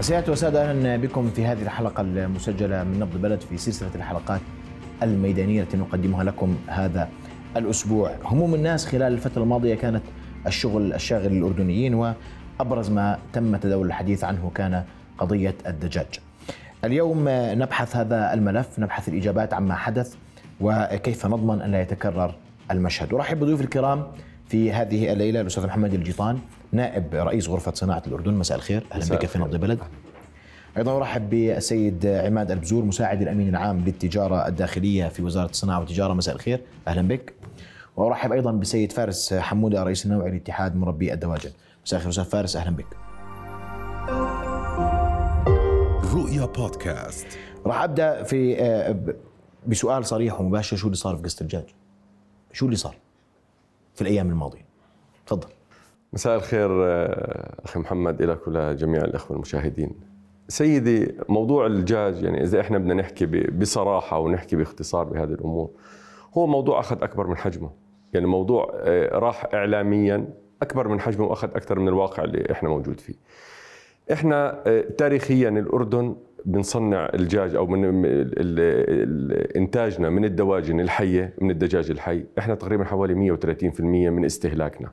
سيادة وسادة أهلا بكم في هذه الحلقة المسجلة من نبض بلد في سلسلة الحلقات الميدانية التي نقدمها لكم هذا الأسبوع. هموم الناس خلال الفترة الماضية كانت الشغل الشاغل للأردنيين وأبرز ما تم تداول الحديث عنه كان قضية الدجاج. اليوم نبحث هذا الملف نبحث الإجابات عما حدث وكيف نضمن أن لا يتكرر المشهد. أرحب بضيوف الكرام في هذه الليلة الأستاذ محمد الجيطان نائب رئيس غرفة صناعة الأردن. مساء الخير. أهلا بك في نبض بلد أيضا أرحب بالسيد عماد البزور مساعد الأمين العام للتجارة الداخلية في وزارة الصناعة والتجارة. مساء الخير. أهلا بك. وأرحب أيضا بالسيد فارس حموده رئيس النوعي لاتحاد مربي الدواجن. مساء الخير أستاذ فارس. أهلا بك. رؤيا بودكاست. راح أبدأ في آه، بسؤال صريح ومباشر. شو اللي صار في قصة الدجاج شو اللي صار؟ في الأيام الماضية. تفضل. مساء الخير آه، أخي محمد لك ولجميع الإخوة المشاهدين. سيدي موضوع الدجاج يعني إذا إحنا بدنا نحكي بصراحة ونحكي باختصار بهذه الأمور هو موضوع أخذ أكبر من حجمه. يعني موضوع آه، راح اعلاميا أكبر من حجمه وأخذ أكثر من الواقع اللي إحنا موجود فيه. إحنا آه، تاريخيا الأردن بنصنع الدجاج أو من إنتاجنا من الدواجن الحية من الدجاج الحي. إحنا تقريبا حوالي 130% من استهلاكنا.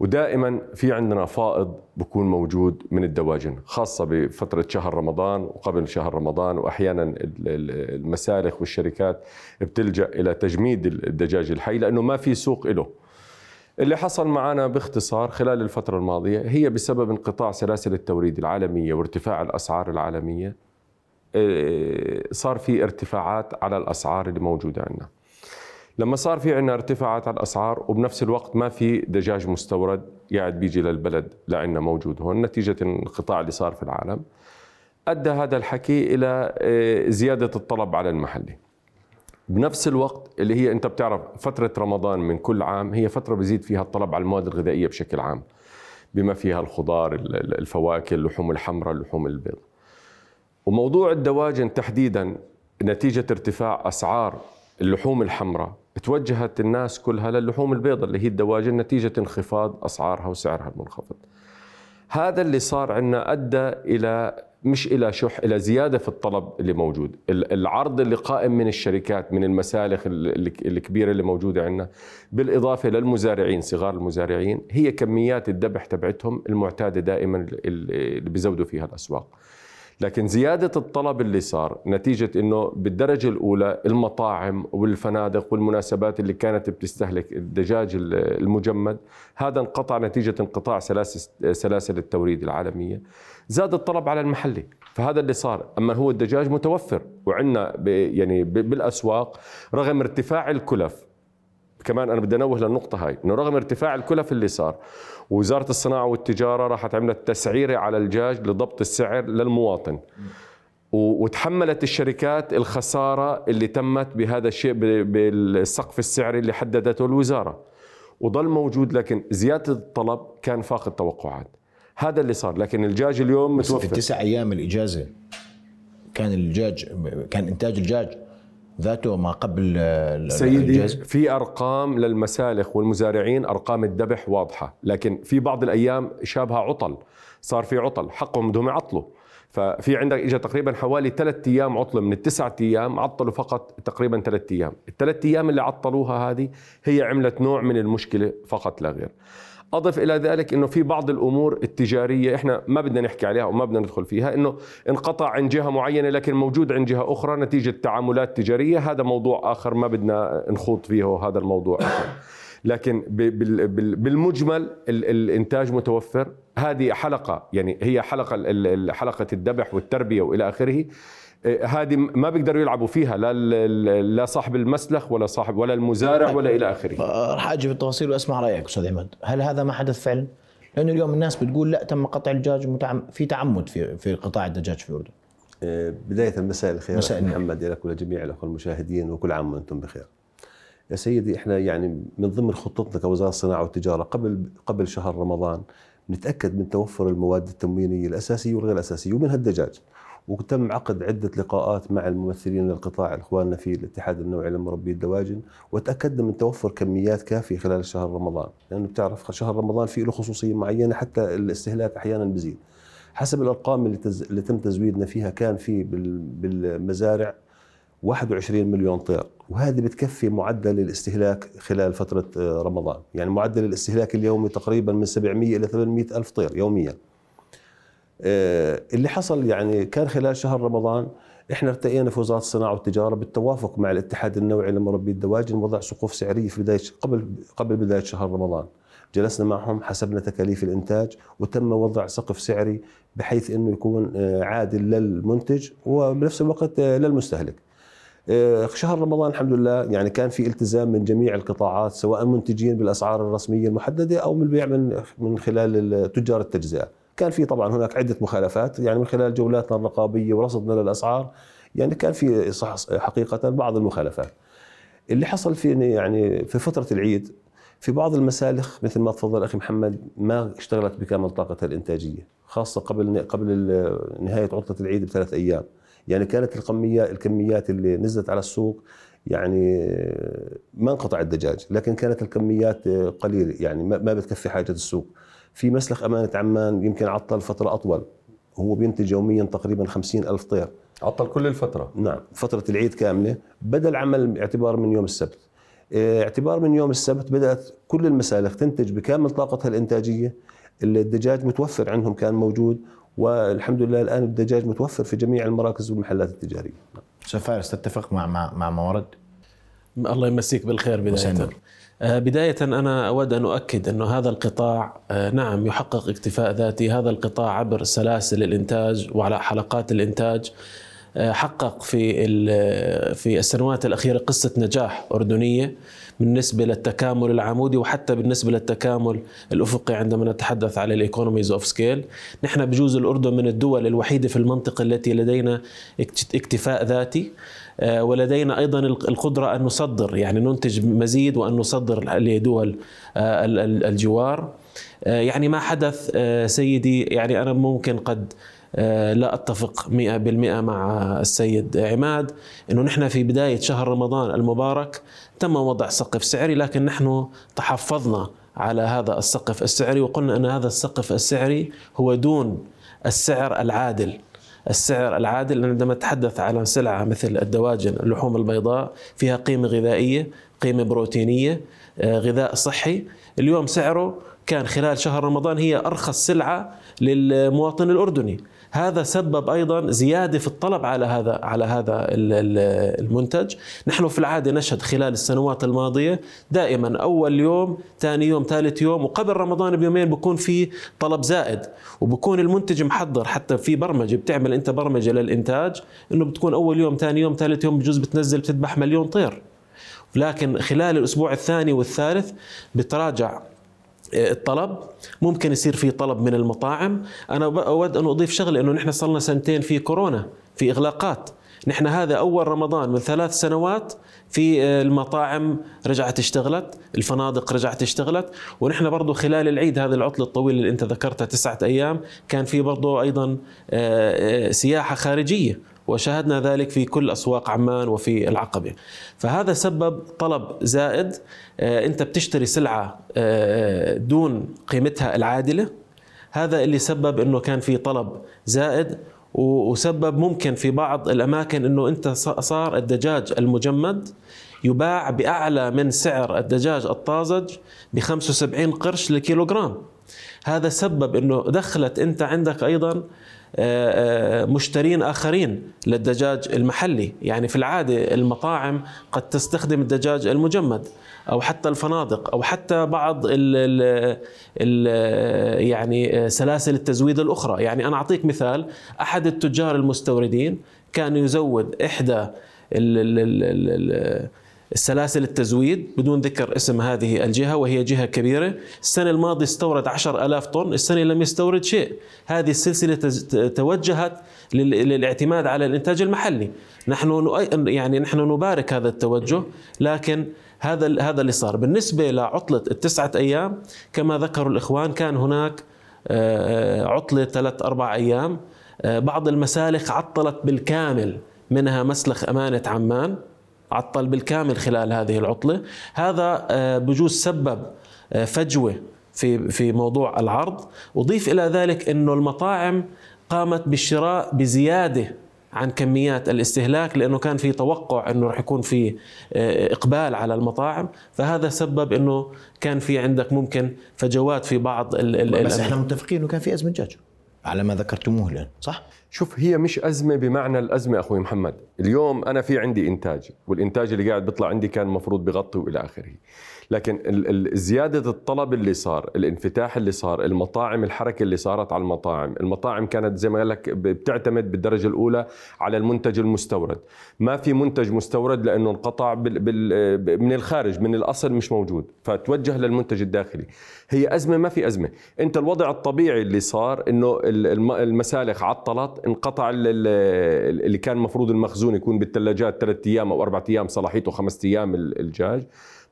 ودائما في عندنا فائض بكون موجود من الدواجن خاصة بفترة شهر رمضان وقبل شهر رمضان. وأحيانا المسالخ والشركات بتلجأ إلى تجميد الدجاج الحي لأنه ما في سوق له اللي حصل معنا باختصار خلال الفترة الماضية هي بسبب انقطاع سلاسل التوريد العالمية وارتفاع الأسعار العالمية. صار في ارتفاعات على الأسعار اللي موجودة عندنا. لما صار في عندنا ارتفاعات على الأسعار وبنفس الوقت ما في دجاج مستورد قاعد بيجي للبلد لعنا موجود هون نتيجة الانقطاع اللي صار في العالم أدى هذا الحكي إلى آه، زيادة الطلب على المحلي. بنفس الوقت اللي هي أنت بتعرف فترة رمضان من كل عام هي فترة بزيد فيها الطلب على المواد الغذائية بشكل عام بما فيها الخضار الفواكه اللحوم الحمراء اللحوم البيض. وموضوع الدواجن تحديدا نتيجة ارتفاع أسعار اللحوم الحمراء توجهت الناس كلها للحوم البيضاء اللي هي الدواجن نتيجة انخفاض أسعارها وسعرها المنخفض. هذا اللي صار عندنا أدى إلى مش إلى شح إلى زيادة في الطلب اللي موجود. العرض اللي قائم من الشركات من المسالخ الكبيرة اللي موجودة عندنا بالإضافة للمزارعين صغار المزارعين هي كميات الذبح تبعتهم المعتادة دائما اللي بيزودوا فيها الأسواق. لكن زيادة الطلب اللي صار نتيجة أنه بالدرجة الأولى المطاعم والفنادق والمناسبات اللي كانت بتستهلك الدجاج المجمد هذا انقطع نتيجة انقطاع سلاسل, التوريد العالمية. زاد الطلب على المحلي فهذا اللي صار. أما هو الدجاج متوفر وعندنا يعني بالأسواق رغم ارتفاع الكلف. كمان أنا بدي أنوه للنقطة هاي إنه رغم ارتفاع الكلف اللي صار وزارة الصناعة والتجارة راحت عملت تسعيرة على الدجاج لضبط السعر للمواطن. وتحملت الشركات الخسارة اللي تمت بهذا الشيء بالسقف السعري اللي حددته الوزارة. وظل موجود لكن زيادة الطلب كان فاق التوقعات. هذا اللي صار لكن الدجاج اليوم متوفر في التسع أيام الإجازة كان الدجاج كان إنتاج الدجاج ذاته ما قبل سيدي الجاز. في أرقام للمسالخ والمزارعين أرقام الذبح واضحة لكن في بعض الأيام شابها عطل صار في عطل حقهم بدهم يعطلوا ففي عندك اجى تقريبا حوالي ثلاث أيام عطلة من التسعة أيام عطلوا فقط تقريبا ثلاث أيام، الثلاث أيام اللي عطلوها هذه هي عملت نوع من المشكلة فقط لا غير. أضف إلى ذلك إنه في بعض الأمور التجارية إحنا ما بدنا نحكي عليها وما بدنا ندخل فيها إنه انقطع عن جهة معينة لكن موجود عند جهة أخرى نتيجة تعاملات تجارية هذا موضوع آخر ما بدنا نخوض فيه هذا الموضوع. اخر لكن بالمجمل الإنتاج متوفر هذه حلقة يعني هي حلقة حلقة الذبح والتربية وإلى آخره. هذه ما بيقدروا يلعبوا فيها لا لا صاحب المسلخ ولا صاحب ولا المزارع ولا إلى آخره. آه، راح أجي بالتفاصيل وأسمع رأيك أستاذ عماد هل هذا ما حدث فعلا؟ لأنه اليوم الناس بتقول لا تم قطع الدجاج في تعمد في في قطاع الدجاج في الاردن إيه، بداية مساء الخير مساء محمد لك ولجميع الأخوة المشاهدين وكل عام وأنتم بخير. يا سيدي إحنا يعني من ضمن خطتنا كوزارة الصناعة والتجارة قبل قبل شهر رمضان نتأكد من توفر المواد التموينية الأساسية والغير الأساسية ومنها الدجاج. وتم عقد عدة لقاءات مع الممثلين للقطاع إخواننا في الاتحاد النوعي لمربي الدواجن وتأكدنا من توفر كميات كافية خلال شهر رمضان. لأنه بتعرف شهر رمضان فيه له خصوصية معينة حتى الاستهلاك أحيانا بزيد حسب الأرقام اللي, تز... اللي تم تزويدنا فيها كان في بال... بالمزارع 21 مليون طير. وهذه بتكفي معدل الاستهلاك خلال فترة آه، رمضان. يعني معدل الاستهلاك اليومي تقريبا من 700 إلى 800 ألف طير يوميا. اللي حصل يعني كان خلال شهر رمضان إحنا ارتقينا في وزاره الصناعة والتجارة بالتوافق مع الاتحاد النوعي لمربي الدواجن وضع سقوف سعريه في بداية قبل قبل بداية شهر رمضان. جلسنا معهم حسبنا تكاليف الإنتاج وتم وضع سقف سعري بحيث إنه يكون آه، عادل للمنتج وبنفس الوقت للمستهلك. آه، شهر رمضان الحمد لله يعني كان في التزام من جميع القطاعات سواء منتجين بالأسعار الرسمية المحددة أو من البيع من من خلال تجار التجزئة. كان في طبعا هناك عدة مخالفات يعني من خلال جولاتنا الرقابية ورصدنا للأسعار يعني كان في صح حقيقة بعض المخالفات. اللي حصل في يعني في فترة العيد في بعض المسالخ مثل ما تفضل أخي محمد ما اشتغلت بكامل طاقتها الإنتاجية خاصة قبل قبل نهاية عطلة العيد بثلاث أيام يعني كانت الكميات الكميات اللي نزلت على السوق يعني ما انقطع الدجاج لكن كانت الكميات قليله يعني ما بتكفي حاجة السوق في مسلخ أمانة عمان يمكن عطل فترة أطول. هو بينتج يوميا تقريبا خمسين ألف طير. عطل كل الفترة. نعم فترة العيد كاملة. بدأ العمل اعتبار من يوم السبت. آه، اعتبار من يوم السبت بدأت كل المسالخ تنتج بكامل طاقتها الإنتاجية. الدجاج متوفر عندهم كان موجود والحمد لله الآن الدجاج متوفر في جميع المراكز والمحلات التجارية. أستاذ فارس تتفق مع مع مع ما ورد؟ الله يمسيك بالخير بداية. آه، بداية أنا أود أن أؤكد أن هذا القطاع آه، نعم يحقق اكتفاء ذاتي. هذا القطاع عبر سلاسل الإنتاج وعلى حلقات الإنتاج آه، حقق في في السنوات الأخيرة قصة نجاح أردنية بالنسبة للتكامل العمودي وحتى بالنسبة للتكامل الأفقي عندما نتحدث على الإيكونوميز أوف سكيل نحن بجوز الأردن من الدول الوحيدة في المنطقة التي لدينا اكتفاء ذاتي. ولدينا أيضا القدرة أن نصدر يعني ننتج مزيد وأن نصدر لدول آه، الجوار. آه، يعني ما حدث سيدي يعني أنا ممكن قد لا أتفق 100% مع السيد عماد إنه نحن في بداية شهر رمضان المبارك تم وضع سقف سعري لكن نحن تحفظنا على هذا السقف السعري وقلنا أن هذا السقف السعري هو دون السعر العادل. السعر العادل. عندما نتحدث عن سلعة مثل الدواجن اللحوم البيضاء فيها قيمة غذائية قيمة بروتينية آه، غذاء صحي. اليوم سعره كان خلال شهر رمضان هي أرخص سلعة للمواطن الأردني. هذا سبب أيضا زيادة في الطلب على هذا على هذا المنتج، نحن في العادة نشهد خلال السنوات الماضية دائما أول يوم، ثاني يوم، ثالث يوم وقبل رمضان بيومين بكون في طلب زائد وبكون المنتج محضر حتى في برمجة بتعمل أنت برمجة للإنتاج إنه بتكون أول يوم، ثاني يوم، ثالث يوم بجوز بتنزل بتذبح مليون طير. لكن خلال الأسبوع الثاني والثالث بتراجع الطلب ممكن يصير في طلب من المطاعم. أنا أود أن أضيف شغله إنه نحن صرنا سنتين في كورونا في إغلاقات. نحن هذا أول رمضان من ثلاث سنوات في المطاعم رجعت اشتغلت الفنادق رجعت اشتغلت. ونحن برضو خلال العيد هذه العطلة الطويلة اللي أنت ذكرتها تسعة أيام كان في برضو أيضا آه، آه، سياحة خارجية. وشاهدنا ذلك في كل أسواق عمان وفي العقبة. فهذا سبب طلب زائد آه، أنت بتشتري سلعة آه، دون قيمتها العادلة هذا اللي سبب إنه كان في طلب زائد وسبب ممكن في بعض الأماكن إنه أنت صار الدجاج المجمد يباع بأعلى من سعر الدجاج الطازج ب 75 قرش للكيلوغرام. هذا سبب إنه دخلت أنت عندك أيضا آه، آه، مشترين آخرين للدجاج المحلي، يعني في العادة المطاعم قد تستخدم الدجاج المجمد أو حتى الفنادق أو حتى بعض ال ال يعني سلاسل التزويد الأخرى، يعني أنا أعطيك مثال أحد التجار المستوردين كان يزود إحدى ال ال ال السلاسل التزويد بدون ذكر اسم هذه الجهة وهي جهة كبيرة. السنة الماضية استورد عشر ألاف طن السنة لم يستورد شيء. هذه السلسلة توجهت للاعتماد على الإنتاج المحلي. نحن يعني نحن نبارك هذا التوجه لكن هذا هذا اللي صار. بالنسبة لعطلة التسعة أيام كما ذكروا الإخوان كان هناك آه، عطلة ثلاث أربع أيام. آه، بعض المسالخ عطلت بالكامل منها مسلخ أمانة عمان. عطل بالكامل خلال هذه العطلة. هذا آه، بجوز سبب آه، فجوة في في موضوع العرض. وضيف إلى ذلك إنه المطاعم قامت بالشراء بزيادة عن كميات الاستهلاك لأنه كان في توقع إنه راح يكون في آه، إقبال على المطاعم. فهذا سبب إنه كان في عندك ممكن فجوات في بعض ال بس إحنا متفقين إنه كان في أزمة دجاج على ما ذكرتموه الآن صح؟ شوف هي مش أزمة بمعنى الأزمة أخوي محمد اليوم أنا في عندي إنتاج والإنتاج اللي قاعد بيطلع عندي كان المفروض بغطي وإلى آخره لكن زيادة الطلب اللي صار الانفتاح اللي صار المطاعم الحركة اللي صارت على المطاعم. المطاعم كانت زي ما قال لك بتعتمد بالدرجة الأولى على المنتج المستورد. ما في منتج مستورد لأنه انقطع بال بال من الخارج من الأصل مش موجود فتوجه للمنتج الداخلي. هي أزمة ما في أزمة. أنت الوضع الطبيعي اللي صار أنه المسالخ عطلت انقطع اللي كان المفروض المخزون يكون بالثلاجات ثلاثة أيام أو أربعة أيام صلاحيته خمسة أيام الدجاج.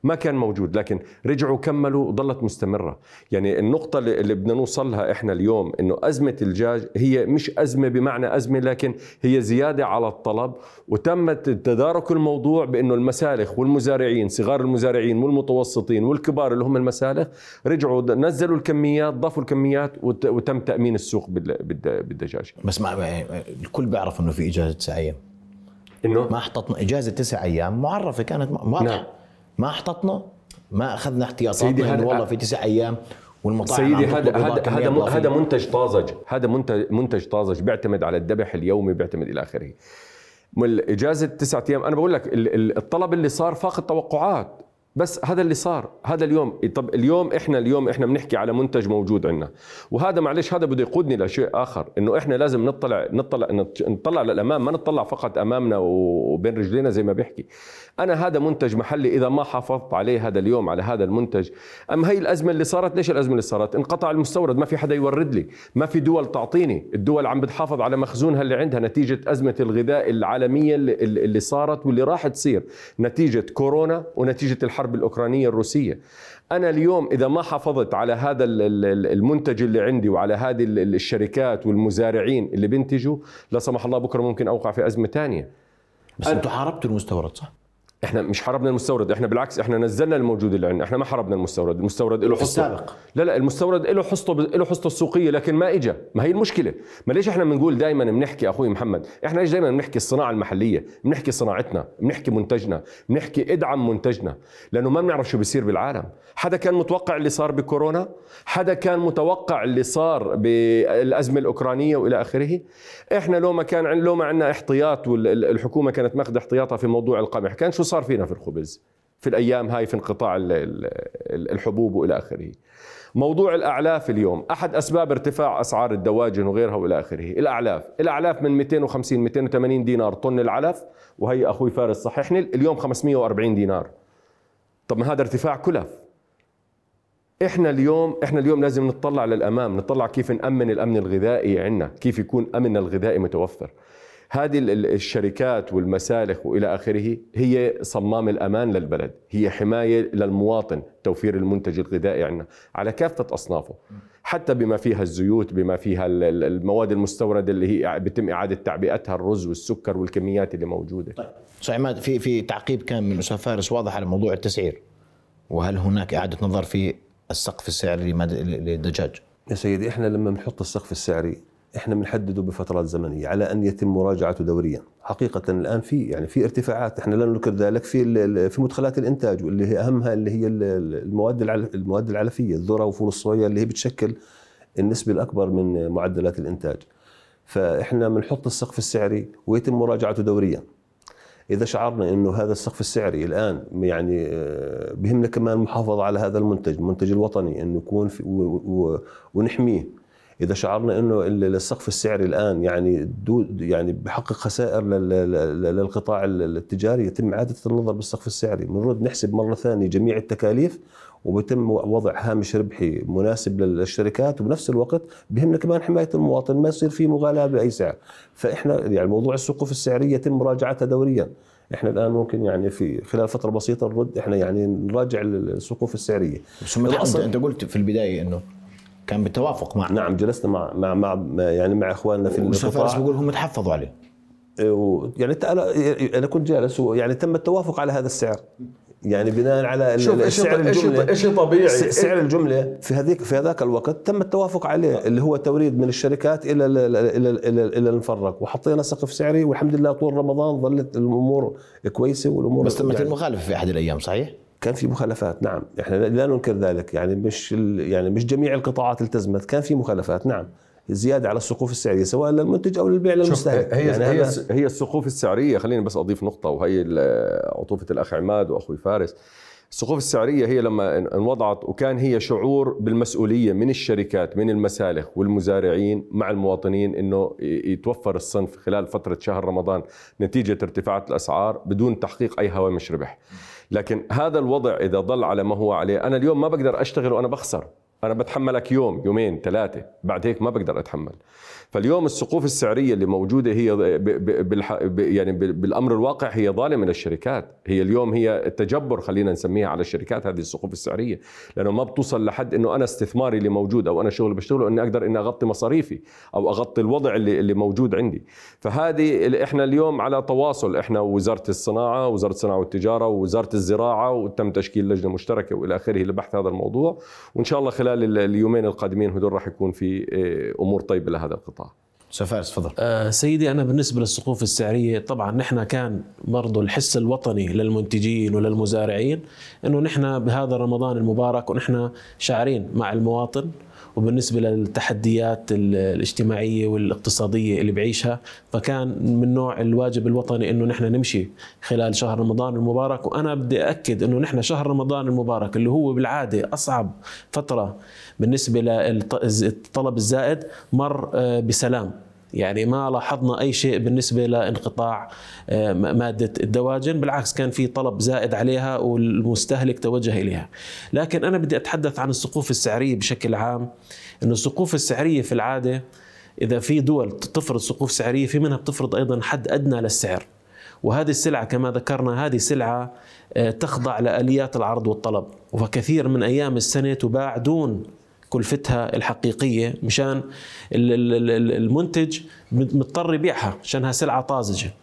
ما كان موجود لكن رجعوا كملوا وظلت مستمرة. يعني النقطة اللي بدنا نوصل لها إحنا اليوم إنه أزمة الدجاج هي مش أزمة بمعنى أزمة لكن هي زيادة على الطلب وتم تدارك الموضوع بأنه المسالخ والمزارعين صغار المزارعين والمتوسطين والكبار اللي هم المسالخ رجعوا نزلوا الكميات ضافوا الكميات وتم تأمين السوق بالدجاج. بس ما الكل بيعرف إنه في إجازة تسع أيام. إنه؟ ما حطتنا إجازة تسع أيام معرفة كانت واضحة. نعم. ما احتطنا ما أخذنا احتياطاتنا إنه والله في تسع أيام والمطاعم سيدي هذا هذا هذا هذا منتج طازج هذا منتج منتج طازج بيعتمد على الذبح اليومي بيعتمد إلى آخره. اجازه تسعة أيام أنا بقول لك الطلب اللي صار فاق التوقعات. بس هذا اللي صار هذا اليوم. طب اليوم إحنا اليوم إحنا بنحكي على منتج موجود عندنا. وهذا معلش هذا بده يقودني لشيء آخر إنه إحنا لازم نطلع نطلع نطلع للأمام. ما نطلع فقط أمامنا وبين رجلينا زي ما بيحكي. أنا هذا منتج محلي إذا ما حافظت عليه هذا اليوم على هذا المنتج اما هي الأزمة اللي صارت؟ ليش الأزمة اللي صارت؟ انقطع المستورد ما في حدا يورد لي ما في دول تعطيني. الدول عم بتحافظ على مخزونها اللي عندها نتيجة أزمة الغذاء العالمية اللي, اللي صارت واللي راح تصير نتيجة كورونا ونتيجة الحرب الأوكرانية الروسية أنا اليوم إذا ما حافظت على هذا المنتج اللي عندي وعلى هذه الشركات والمزارعين اللي بينتجوا لا سمح الله بكرة ممكن أوقع في أزمة ثانية بس أنتم حاربتوا المستورد صح؟ إحنا مش حاربنا المستورد إحنا بالعكس إحنا نزلنا الموجود اللي عندنا إحنا ما حاربنا المستورد المستورد له حصته. السابق. لا لا المستورد له حصته له حصته السوقية لكن ما اجى ما هي المشكلة. ما ليش إحنا بنقول دائما بنحكي أخوي محمد؟ إحنا ليش دائما بنحكي الصناعة المحلية؟ بنحكي صناعتنا بنحكي منتجنا بنحكي إدعم منتجنا لأنه ما بنعرف شو بيصير بالعالم. حدا كان متوقع اللي صار بكورونا؟ حدا كان متوقع اللي صار بالأزمة الأوكرانية وإلى آخره؟ إحنا لو ما كان لو ما عندنا احتياط والحكومة كانت ماخذة احتياطها في موضوع القمح كان شو صار فينا في الخبز في الأيام هاي في انقطاع الحبوب وإلى آخره. موضوع الأعلاف اليوم أحد أسباب ارتفاع أسعار الدواجن وغيرها وإلى آخره. الأعلاف الأعلاف من 250 280 دينار طن العلف وهي أخوي فارس صححني اليوم 540 دينار. طب ما هذا ارتفاع كلف. إحنا اليوم إحنا اليوم لازم نطلع للأمام نطلع كيف نأمن الأمن الغذائي عندنا كيف يكون أمن الغذائي متوفر. هذه الشركات والمسالخ وإلى آخره هي صمام الأمان للبلد، هي حماية للمواطن، توفير المنتج الغذائي عندنا على كافة أصنافه، حتى بما فيها الزيوت، بما فيها المواد المستوردة اللي هي بيتم إعادة تعبئتها الرز والسكر والكميات اللي موجودة. طيب، أستاذ عماد في في تعقيب كان من أستاذ فارس واضح على موضوع التسعير. وهل هناك إعادة نظر في السقف السعري للدجاج؟ يا سيدي إحنا لما بنحط السقف السعري إحنا بنحدده بفترات زمنية على أن يتم مراجعته دوريا. حقيقة الآن في يعني في ارتفاعات. إحنا لا ننكر ذلك في في مدخلات الإنتاج واللي هي أهمها اللي هي المواد المواد العلفية الذرة وفول الصويا اللي هي بتشكل النسبة الأكبر من معدلات الإنتاج. فإحنا بنحط السقف السعري ويتم مراجعته دوريا. إذا شعرنا إنه هذا السقف السعري الآن يعني آه، بهمنا كمان المحافظة على هذا المنتج المنتج الوطني إنه يكون ونحميه. إذا شعرنا إنه السقف السعري الآن يعني يعني بحقق خسائر للقطاع التجاري يتم إعادة النظر بالسقف السعري. بنرد نحسب مرة ثانية جميع التكاليف وبيتم وضع هامش ربحي مناسب للشركات وبنفس الوقت بهمنا كمان حماية المواطن ما يصير في مغالاة بأي سعر. فإحنا يعني موضوع السقوف السعرية يتم مراجعتها دوريا. إحنا الآن ممكن يعني في خلال فترة بسيطة نرد إحنا يعني نراجع السقوف السعرية. بس انت أنت قلت في البداية إنه كان بالتوافق مع نعم جلسنا مع مع, مع يعني مع إخواننا في القطاع. بيقول هم تحفظوا عليه. يعني أنا أنا كنت جالس ويعني تم التوافق على هذا السعر. يعني بناء على شوف سعر الجملة. شيء طبيعي. سعر الجملة في هذيك في هذاك الوقت تم التوافق عليه اللي هو توريد من الشركات إلى إلى إلى إلى, إلى المفرق. وحطينا سقف سعري والحمد لله طول رمضان ظلت الأمور كويسة والأمور بس تمت يعني المخالفة في أحد الأيام صحيح؟ كان في مخالفات نعم. إحنا لا ننكر ذلك يعني مش يعني مش جميع القطاعات التزمت كان في مخالفات نعم. زيادة على السقوف السعرية سواء للمنتج أو للبيع للمستهلك. هي يعني هي, هي السقوف السعرية خليني بس أضيف نقطة وهي عطوفة الأخ عماد وأخوي فارس. السقوف السعرية هي لما انوضعت وكان هي شعور بالمسؤولية من الشركات من المسالخ والمزارعين مع المواطنين إنه يتوفر الصنف خلال فترة شهر رمضان نتيجة ارتفاعات الأسعار بدون تحقيق أي هوامش ربح. لكن هذا الوضع إذا ظل على ما هو عليه أنا اليوم ما بقدر أشتغل وأنا بخسر. أنا بتحملك يوم يومين ثلاثة بعد هيك ما بقدر أتحمل. فاليوم السقوف السعرية اللي موجودة هي. يعني بالأمر الواقع هي ظالمة للشركات. هي اليوم هي التجبر خلينا نسميها على الشركات هذه السقوف السعرية لأنه ما بتوصل لحد إنه أنا استثماري اللي موجود أو أنا شغل بشتغله إني أقدر إني أغطي مصاريفي أو أغطي الوضع اللي اللي موجود عندي. فهذه إحنا اليوم على تواصل إحنا وزارة الصناعة وزارة الصناعة والتجارة ووزارة الزراعة وتم تشكيل لجنة مشتركة وإلى آخره لبحث هذا الموضوع. وإن شاء الله خلال اليومين القادمين هدول راح يكون في آه، أمور طيبة لهذا القطاع. سفارس تفضل. آه سيدي أنا بالنسبة للسقوف السعرية طبعا نحن كان برضه الحس الوطني للمنتجين وللمزارعين إنه نحن بهذا رمضان المبارك ونحن شاعرين مع المواطن. وبالنسبة للتحديات الاجتماعية والاقتصادية اللي بعيشها فكان من نوع الواجب الوطني إنه نحن نمشي خلال شهر رمضان المبارك. وأنا بدي أكد إنه نحن شهر رمضان المبارك اللي هو بالعادة أصعب فترة بالنسبة للطلب الزائد مر آه، بسلام. يعني ما لاحظنا أي شيء بالنسبة لانقطاع آه، مادة الدواجن بالعكس كان في طلب زائد عليها والمستهلك توجه إليها. لكن أنا بدي أتحدث عن السقوف السعرية بشكل عام إنه السقوف السعرية في العادة إذا في دول تفرض سقوف سعرية في منها بتفرض أيضا حد أدنى للسعر. وهذه السلعة كما ذكرنا هذه سلعة آه، تخضع لآليات العرض والطلب. وكثير من أيام السنة تباع دون كلفتها الحقيقية مشان المنتج مضطر يبيعها عشانها سلعة طازجة.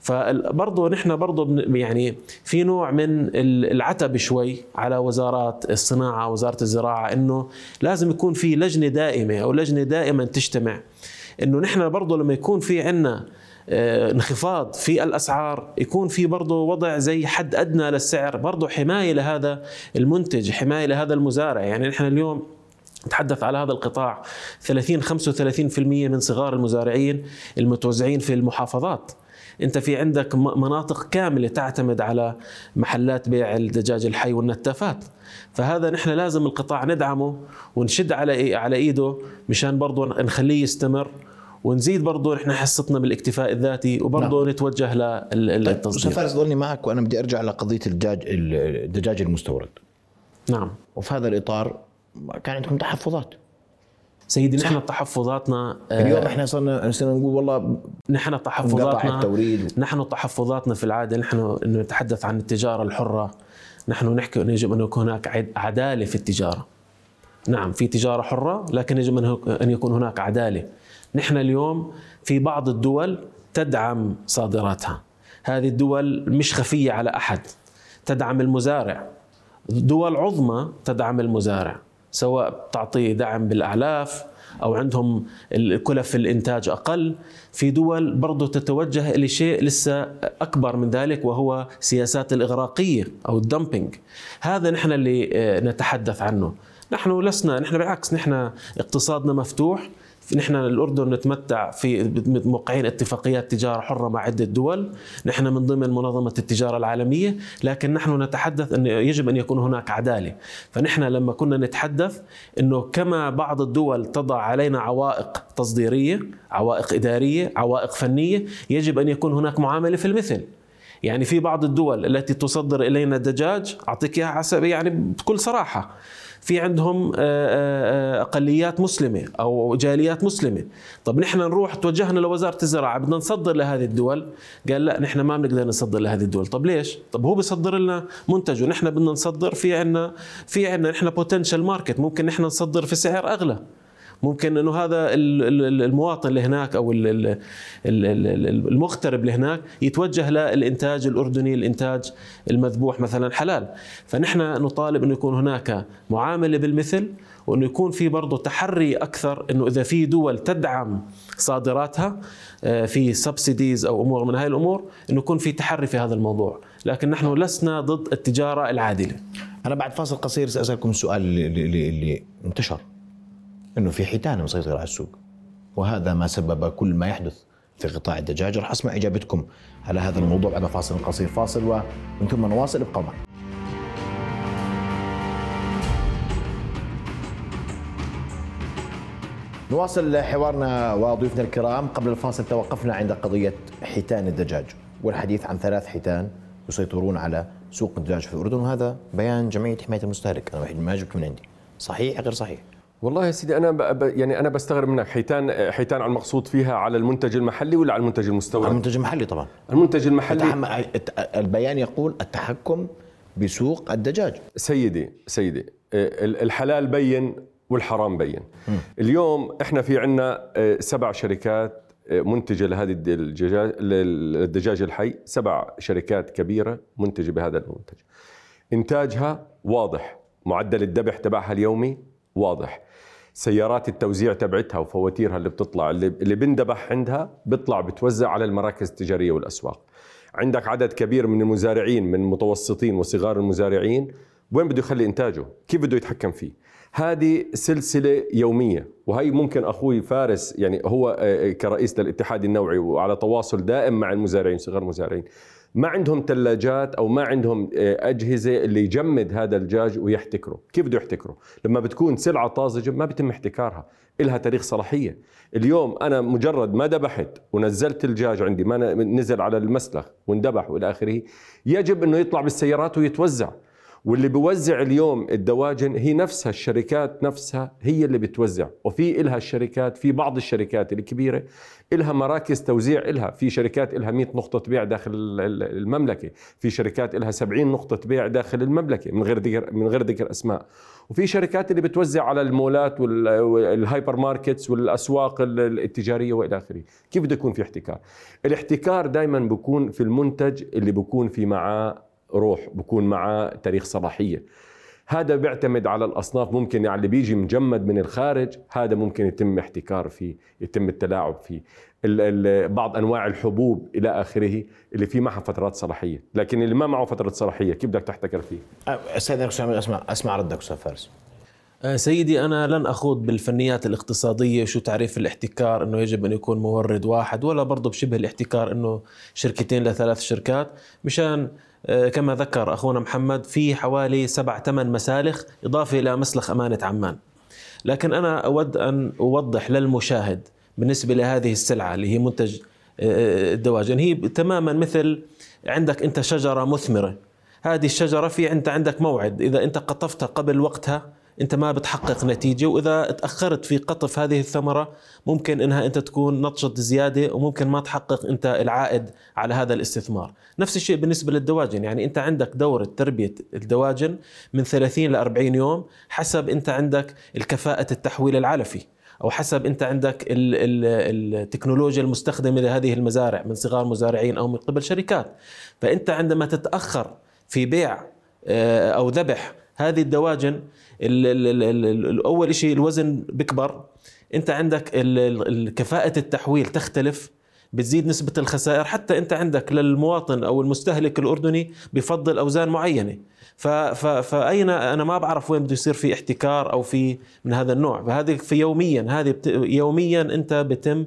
فبرضه نحن برضه يعني في نوع من العتب شوي على وزارات الصناعة وزارة الزراعة إنه لازم يكون في لجنة دائمة أو لجنة دائما تجتمع. إنه نحن برضه لما يكون في عندنا آه، انخفاض في الأسعار يكون في برضه وضع زي حد أدنى للسعر برضه حماية لهذا المنتج حماية لهذا المزارع. يعني نحن اليوم نتحدث على هذا القطاع 30 35% من صغار المزارعين المتوزعين في المحافظات. انت في عندك مناطق كاملة تعتمد على محلات بيع الدجاج الحي والنتافات. فهذا نحن لازم القطاع ندعمه ونشد على على إيده مشان برضه نخليه يستمر ونزيد برضه نحن حصتنا بالاكتفاء الذاتي وبرضه نعم. نتوجه للتصدير. طيب فارس ضلني معك وأنا بدي أرجع لقضية الدجاج الدجاج المستورد. نعم. وفي هذا الإطار كان عندكم تحفظات. سيدي نحن تحفظاتنا آه، اليوم إحنا صرنا صرنا نقول والله نحن تحفظاتنا التوريد نحن تحفظاتنا في العادة نحن نتحدث عن التجارة الحرة نحن نحكي انه يجب أن يكون هناك عدالة في التجارة. نعم في تجارة حرة لكن يجب أن يكون هناك عدالة. نحن اليوم في بعض الدول تدعم صادراتها. هذه الدول مش خفية على أحد. تدعم المزارع. دول عظمى تدعم المزارع. سواء تعطيه دعم بالأعلاف أو عندهم كلف الإنتاج أقل. في دول برضه تتوجه لشيء لسه أكبر من ذلك وهو سياسات الإغراقية أو الدمبينج. هذا نحن اللي آه، نتحدث عنه. نحن لسنا نحن بالعكس نحن اقتصادنا مفتوح. نحن الأردن نتمتع في موقعين اتفاقيات تجارة حرة مع عدة دول، نحن من ضمن منظمة التجارة العالمية، لكن نحن نتحدث انه يجب أن يكون هناك عدالة، فنحن لما كنا نتحدث إنه كما بعض الدول تضع علينا عوائق تصديرية، عوائق إدارية، عوائق فنية، يجب أن يكون هناك معاملة في المثل. يعني في بعض الدول التي تصدر إلينا الدجاج أعطيك إياها يعني بكل صراحة. في عندهم آه، آه، آه، أقليات مسلمة أو جاليات مسلمة. طب نحن نروح توجهنا لوزارة الزراعة بدنا نصدر لهذه الدول. قال لا نحن ما بنقدر نصدر لهذه الدول. طب ليش؟ طب هو بيصدر لنا منتج ونحن بدنا نصدر في عندنا في عندنا نحن potential market ممكن نحن نصدر في سعر أغلى. ممكن إنه هذا المواطن اللي هناك أو المغترب اللي هناك يتوجه للإنتاج الأردني الإنتاج المذبوح مثلا حلال. فنحن نطالب إنه يكون هناك معامله بالمثل وإنه يكون في برضه تحري أكثر إنه إذا في دول تدعم صادراتها آه، في سبسيديز أو أمور من هاي الأمور إنه يكون في تحري في هذا الموضوع. لكن نحن لسنا ضد التجارة العادلة. أنا بعد فاصل قصير سأسألكم السؤال اللي, اللي, اللي انتشر إنه في حيتان مسيطره على السوق. وهذا ما سبب كل ما يحدث في قطاع الدجاج. راح أسمع إجابتكم على هذا الموضوع بعد فاصل قصير فاصل ومن ثم نواصل ابقوا معنا نواصل حوارنا وضيوفنا الكرام. قبل الفاصل توقفنا عند قضية حيتان الدجاج والحديث عن ثلاث حيتان يسيطرون على سوق الدجاج في الأردن. وهذا بيان جمعية حماية المستهلك. أنا ما جبت من عندي. صحيح غير صحيح؟ والله يا سيدي أنا ب... يعني أنا بستغرب منك. حيتان حيتان على المقصود فيها على المنتج المحلي ولا على المنتج المستورد؟ على المنتج المحلي طبعا. المنتج المحلي. التحم... البيان يقول التحكم بسوق الدجاج. سيدي سيدي الحلال بين والحرام بين. م. اليوم إحنا في عندنا آه، سبع شركات آه، منتجة لهذه الدجاج الدجاج الحي. سبع شركات كبيرة منتجة بهذا المنتج. إنتاجها واضح معدل الذبح تبعها اليومي واضح. سيارات التوزيع تبعتها وفواتيرها اللي بتطلع اللي, اللي بندبح عندها بيطلع بتوزع على المراكز التجارية والأسواق. عندك عدد كبير من المزارعين من متوسطين وصغار المزارعين. وين بده يخلي إنتاجه؟ كيف بده يتحكم فيه؟ هذه سلسلة يومية وهي ممكن أخوي فارس يعني هو آه، كرئيس للاتحاد النوعي وعلى تواصل دائم مع المزارعين صغار المزارعين ما عندهم ثلاجات أو ما عندهم آه، أجهزة اللي يجمد هذا الدجاج ويحتكره، كيف بده يحتكره؟ لما بتكون سلعة طازجة ما بيتم احتكارها، إلها تاريخ صلاحية، اليوم أنا مجرد ما ذبحت ونزلت الدجاج عندي ما نزل على المسلخ وانذبح وإلى آخره، يجب إنه يطلع بالسيارات ويتوزع، واللي بوزع اليوم الدواجن هي نفسها الشركات نفسها هي اللي بتوزع. وفي إلها الشركات في بعض الشركات الكبيرة إلها مراكز توزيع إلها في شركات إلها 100 نقطة بيع داخل المملكة في شركات إلها 70 نقطة بيع داخل المملكة من غير ذكر من غير ذكر أسماء. وفي شركات اللي بتوزع على المولات وال hypermarkets والأسواق التجارية وإلى آخره. كيف بده يكون في احتكار؟ الاحتكار دائما بيكون في المنتج اللي بيكون في معاه روح بكون معاه تاريخ صلاحيه هذا بيعتمد على الأصناف ممكن يعني اللي بيجي مجمد من الخارج هذا ممكن يتم احتكار فيه يتم التلاعب فيه. ال ال بعض أنواع الحبوب إلى آخره اللي في معها فترات صلاحية. لكن اللي ما معه فتره صلاحية كيف بدك تحتكر فيه؟ أستاذ أسمع أسمع ردك أستاذ فارس. أه، سيدي أنا لن أخوض بالفنيات الاقتصادية شو تعريف الاحتكار أنه يجب أن يكون مورد واحد ولا برضه بشبه الاحتكار أنه شركتين لثلاث شركات مشان كما ذكر أخونا محمد في حوالي سبع ثمان مسالخ إضافة إلى مسلخ أمانة عمان. لكن أنا أود أن أوضح للمشاهد بالنسبة لهذه السلعة اللي هي منتج آه، الدواجن هي تماما مثل عندك أنت شجرة مثمرة. هذه الشجرة في أنت عندك موعد. إذا أنت قطفتها قبل وقتها أنت ما بتحقق نتيجة وإذا تأخرت في قطف هذه الثمرة ممكن إنها أنت تكون نطشت زيادة وممكن ما تحقق أنت العائد على هذا الاستثمار. نفس الشيء بالنسبة للدواجن يعني أنت عندك دورة تربية الدواجن من 30 ل 40 يوم حسب أنت عندك الكفاءة التحويل العلفي أو حسب أنت عندك التكنولوجيا المستخدمة لهذه المزارع من صغار مزارعين أو من قبل شركات. فأنت عندما تتأخر في بيع آه، أو ذبح هذه الدواجن أول شيء الوزن بيكبر أنت عندك كفاءة التحويل تختلف بتزيد نسبة الخسائر. حتى أنت عندك للمواطن أو المستهلك الأردني بفضل أوزان معينة. فأين أنا ما بعرف وين بده يصير في احتكار أو في من هذا النوع. فهذه في يوميا هذه يوميا أنت بتم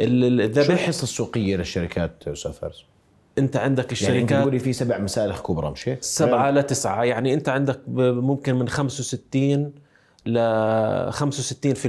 الذبح. شو الحصة السوقية للشركات فارس؟ انت عندك الشركات يعني انت في سبع مسالخ كبرى مش هيك؟ سبعة لتسعة يعني انت عندك ممكن من 65 ل 65%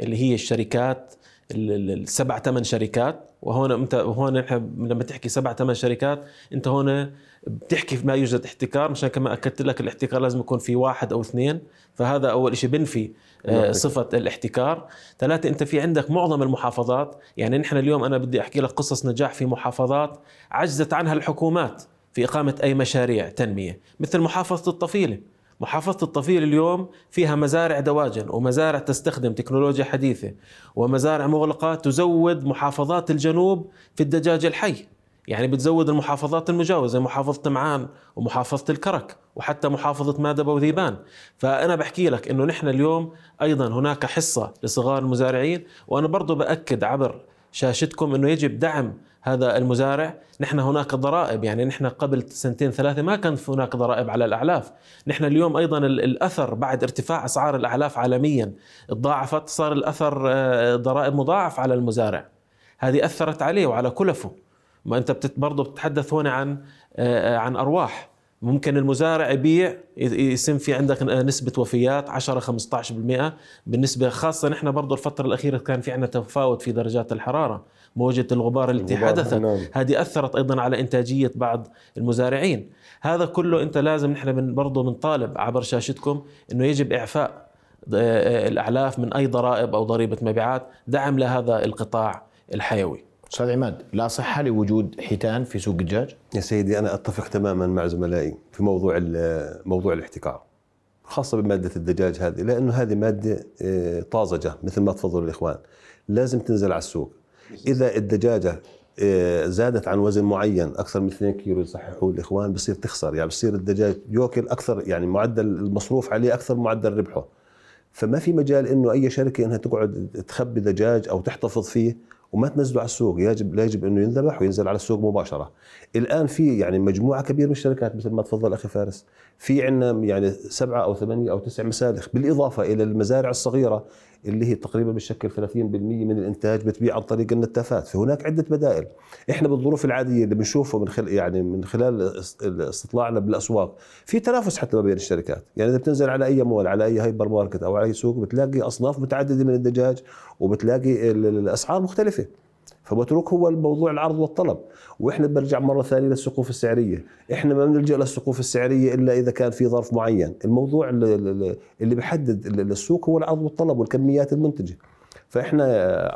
اللي هي الشركات السبع ثمان شركات وهون انت هون لما تحكي سبع ثمان شركات انت هون بتحكي ما يوجد احتكار مشان كما أكدت لك الاحتكار لازم يكون في واحد أو اثنين فهذا أول شيء بنفي آه، صفة الاحتكار. ثلاثة أنت في عندك معظم المحافظات يعني نحن اليوم أنا بدي أحكي لك قصص نجاح في محافظات عجزت عنها الحكومات في إقامة أي مشاريع تنمية مثل محافظة الطفيلة. محافظة الطفيل اليوم فيها مزارع دواجن ومزارع تستخدم تكنولوجيا حديثة ومزارع مغلقة تزود محافظات الجنوب في الدجاج الحي. يعني بتزود المحافظات المجاوزة زي محافظة تمعان ومحافظة الكرك وحتى محافظة مادبة وذيبان فأنا بحكي لك أنه نحن اليوم أيضا هناك حصة لصغار المزارعين وأنا برضو بأكد عبر شاشتكم أنه يجب دعم هذا المزارع. نحن هناك ضرائب يعني نحن قبل سنتين ثلاثة ما كان هناك ضرائب على الأعلاف. نحن اليوم أيضا الأثر بعد ارتفاع أسعار الأعلاف عالميا تضاعفت صار الأثر آه، ضرائب مضاعف على المزارع. هذه أثرت عليه وعلى كلفه. ما أنت برضه بتتحدث هنا عن آه، عن أرواح. ممكن المزارع يبيع يسم في عندك نسبة وفيات 10 15% بالنسبة خاصة نحن برضه الفترة الأخيرة كان في عندنا تفاوت في درجات الحرارة موجة الغبار التي حدثت. نعم. هذه أثرت أيضا على إنتاجية بعض المزارعين. هذا كله أنت لازم نحن من برضه بنطالب عبر شاشتكم أنه يجب إعفاء آه، الأعلاف من أي ضرائب أو ضريبة مبيعات دعم لهذا القطاع الحيوي. أستاذ عماد لا صحة لوجود حيتان في سوق الدجاج؟ يا سيدي أنا أتفق تماما مع زملائي في موضوع موضوع الاحتكار خاصة بمادة الدجاج هذه لأنه هذه مادة آه، طازجة مثل ما تفضلوا الإخوان لازم تنزل على السوق إذا الدجاجة آه، زادت عن وزن معين أكثر من 2 كيلو يصححوا الإخوان بصير تخسر يعني بصير الدجاج ياكل أكثر يعني معدل المصروف عليه أكثر من معدل ربحه فما في مجال إنه أي شركة إنها تقعد تخبي دجاج أو تحتفظ فيه وما تنزله على السوق. يجب لا يجب أنه ينذبح وينزل على السوق مباشرة. الآن في يعني مجموعة كبيرة من الشركات مثل ما تفضل أخي فارس في عندنا يعني سبعة أو ثمانية أو تسع مسالخ بالإضافة إلى المزارع الصغيرة اللي هي تقريبا بتشكل 30% من الإنتاج بتبيع عن طريق النتافات. فهناك عدة بدائل. إحنا بالظروف العادية اللي بنشوفه من خلال يعني من خلال استطلاعنا بالأسواق في تنافس حتى ما بين الشركات. يعني إذا بتنزل على أي مول على أي هايبر ماركت أو على أي سوق بتلاقي أصناف متعددة من الدجاج وبتلاقي الأسعار مختلفة. فبترك هو الموضوع العرض والطلب. وإحنا برجع مرة ثانية للسقوف السعرية. إحنا ما بنلجأ للسقوف السعرية إلا إذا كان في ظرف معين. الموضوع اللي بيحدد السوق هو العرض والطلب والكميات المنتجة. فإحنا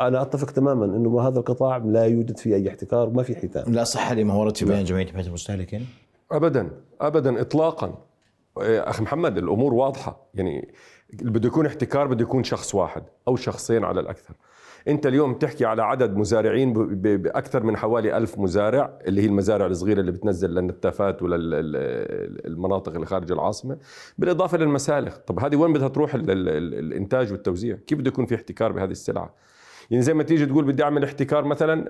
أنا أتفق تماما إنه هذا القطاع لا يوجد فيه أي احتكار وما في حيتان لا صحه في بيان جمعيه حمايه المستهلكين ابدا ابدا اطلاقا. أخي محمد الأمور واضحة. يعني بده يكون احتكار بده يكون شخص واحد أو شخصين على الأكثر. أنت اليوم تحكي على عدد مزارعين بأكثر من حوالي ألف مزارع اللي هي المزارع الصغيرة اللي بتنزل للنتافات وللمناطق اللي خارج العاصمة بالإضافة للمسالخ. طب هذه وين بدها تروح الإنتاج والتوزيع؟ كيف بده يكون في احتكار بهذه السلعة؟ يعني زي ما تيجي تقول بدي أعمل احتكار مثلا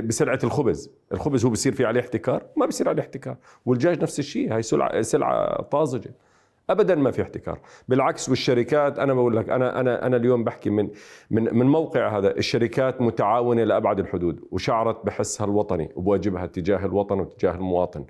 بسلعة الخبز، الخبز هو بصير في عليه احتكار؟ ما بصير عليه احتكار، والدجاج نفس الشيء. هاي سلعه سلعة طازجة. ابدا ما في احتكار. بالعكس والشركات أنا بقول لك أنا أنا أنا اليوم بحكي من من من موقع هذا الشركات متعاونة لأبعد الحدود وشعرت بحسها الوطني وبواجبها تجاه الوطن وتجاه المواطن.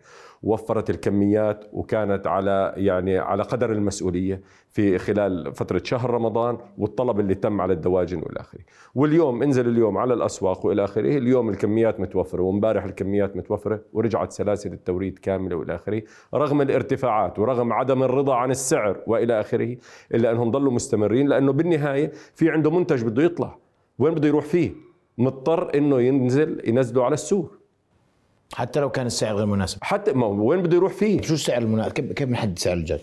وفرت الكميات وكانت على يعني على قدر المسؤولية في خلال فترة شهر رمضان والطلب اللي تم على الدواجن والى آخره. واليوم انزل اليوم على الأسواق والى آخره. اليوم الكميات متوفرة وامبارح الكميات متوفرة ورجعت سلاسل التوريد كاملة والى آخره. رغم الارتفاعات ورغم عدم الرضا عن السعر والى آخره إلا أنهم ضلوا مستمرين لأنه بالنهاية في عنده منتج بده يطلع. وين بده يروح فيه؟ مضطر إنه ينزل ينزله على السوق. حتى لو كان السعر غير مناسب. حتى ما وين بده يروح فيه؟ شو السعر المناسب؟ كيف كيف بنحدد سعر الدجاج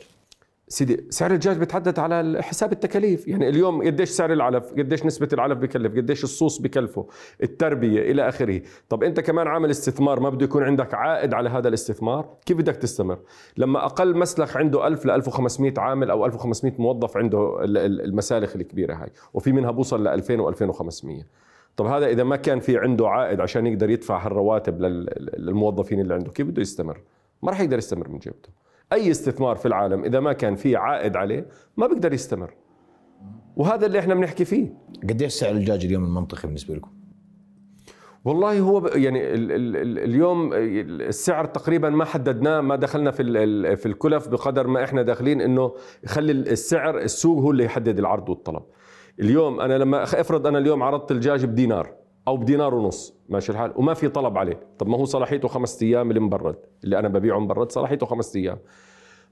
سيدي سعر الدجاج بيتحدد على حساب التكاليف. يعني اليوم قديش سعر العلف قديش نسبة العلف بكلف قديش الصوص بكلفه التربية إلى آخره. طب أنت كمان عامل استثمار ما بده يكون عندك عائد على هذا الاستثمار؟ كيف بدك تستمر؟ لما أقل مسلخ عنده 1000 ل 1500 عامل أو 1500 موظف عنده المسالخ الكبيرة هاي وفي منها بوصل ل 2000 و2500 طب هذا إذا ما كان في عنده عائد عشان يقدر يدفع هالرواتب للموظفين اللي عنده كيف بده يستمر؟ ما راح يقدر يستمر من جيبته. أي استثمار في العالم إذا ما كان في عائد عليه ما بيقدر يستمر. وهذا اللي إحنا بنحكي فيه. قديش سعر الدجاج اليوم المنطقي بالنسبة لكم؟ والله هو يعني ال ال اليوم السعر تقريبا ما حددناه ما دخلنا في في الكلف بقدر ما إحنا داخلين إنه خلي السعر السوق هو اللي يحدد العرض والطلب. اليوم أنا لما أفرض أنا اليوم عرضت الدجاج بدينار أو بدينار ونص ماشي الحال؟ وما في طلب عليه. طب ما هو صلاحيته خمسة أيام اللي مبرد اللي أنا ببيعه مبرد صلاحيته خمسة أيام.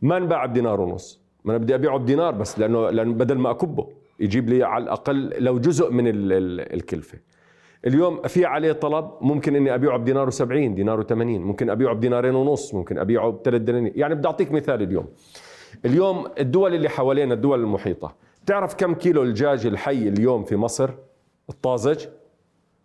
ما انباع بدينار ونص؟ ما أنا بدي أبيعه بدينار بس لأنه لأنه بدل ما أكبه يجيب لي على الأقل لو جزء من ال ال الكلفة. اليوم في عليه طلب ممكن إني أبيعه بدينار و70 دينار و80 ممكن أبيعه بدينارين ونص ممكن أبيعه بثلاث دنانير. يعني بدي أعطيك مثال اليوم. اليوم الدول اللي حوالينا الدول المحيطة تعرف كم كيلو الدجاج الحي اليوم في مصر؟ الطازج.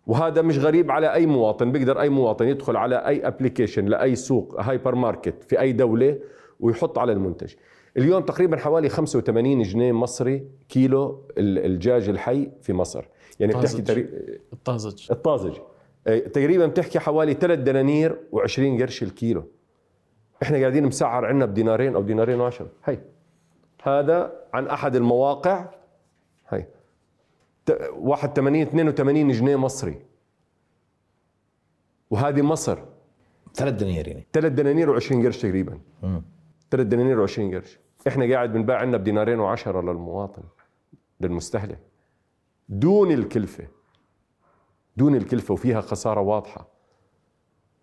وهذا مش غريب على أي مواطن بيقدر أي مواطن يدخل على أي application لأي سوق هايبر ماركت في أي دولة ويحط على المنتج. اليوم تقريبا حوالي 85 جنيه مصري كيلو الدجاج الحي في مصر. يعني بتحكي تري... الطازج. الطازج. تقريبا بتحكي حوالي 3 دنانير و20 قرش الكيلو. إحنا قاعدين مسعر عندنا بدينارين أو دينارين وعشرة هي هذا عن أحد المواقع. هي 81 82 جنيه مصري. وهذه مصر. ثلاث دنانير يعني. ثلاث دنانير و20 قرش تقريبا. ثلاث دنانير و20 قرش. إحنا قاعد بنباع عندنا بدينارين وعشرة للمواطن للمستهلك. دون الكلفة. دون الكلفة وفيها خسارة واضحة.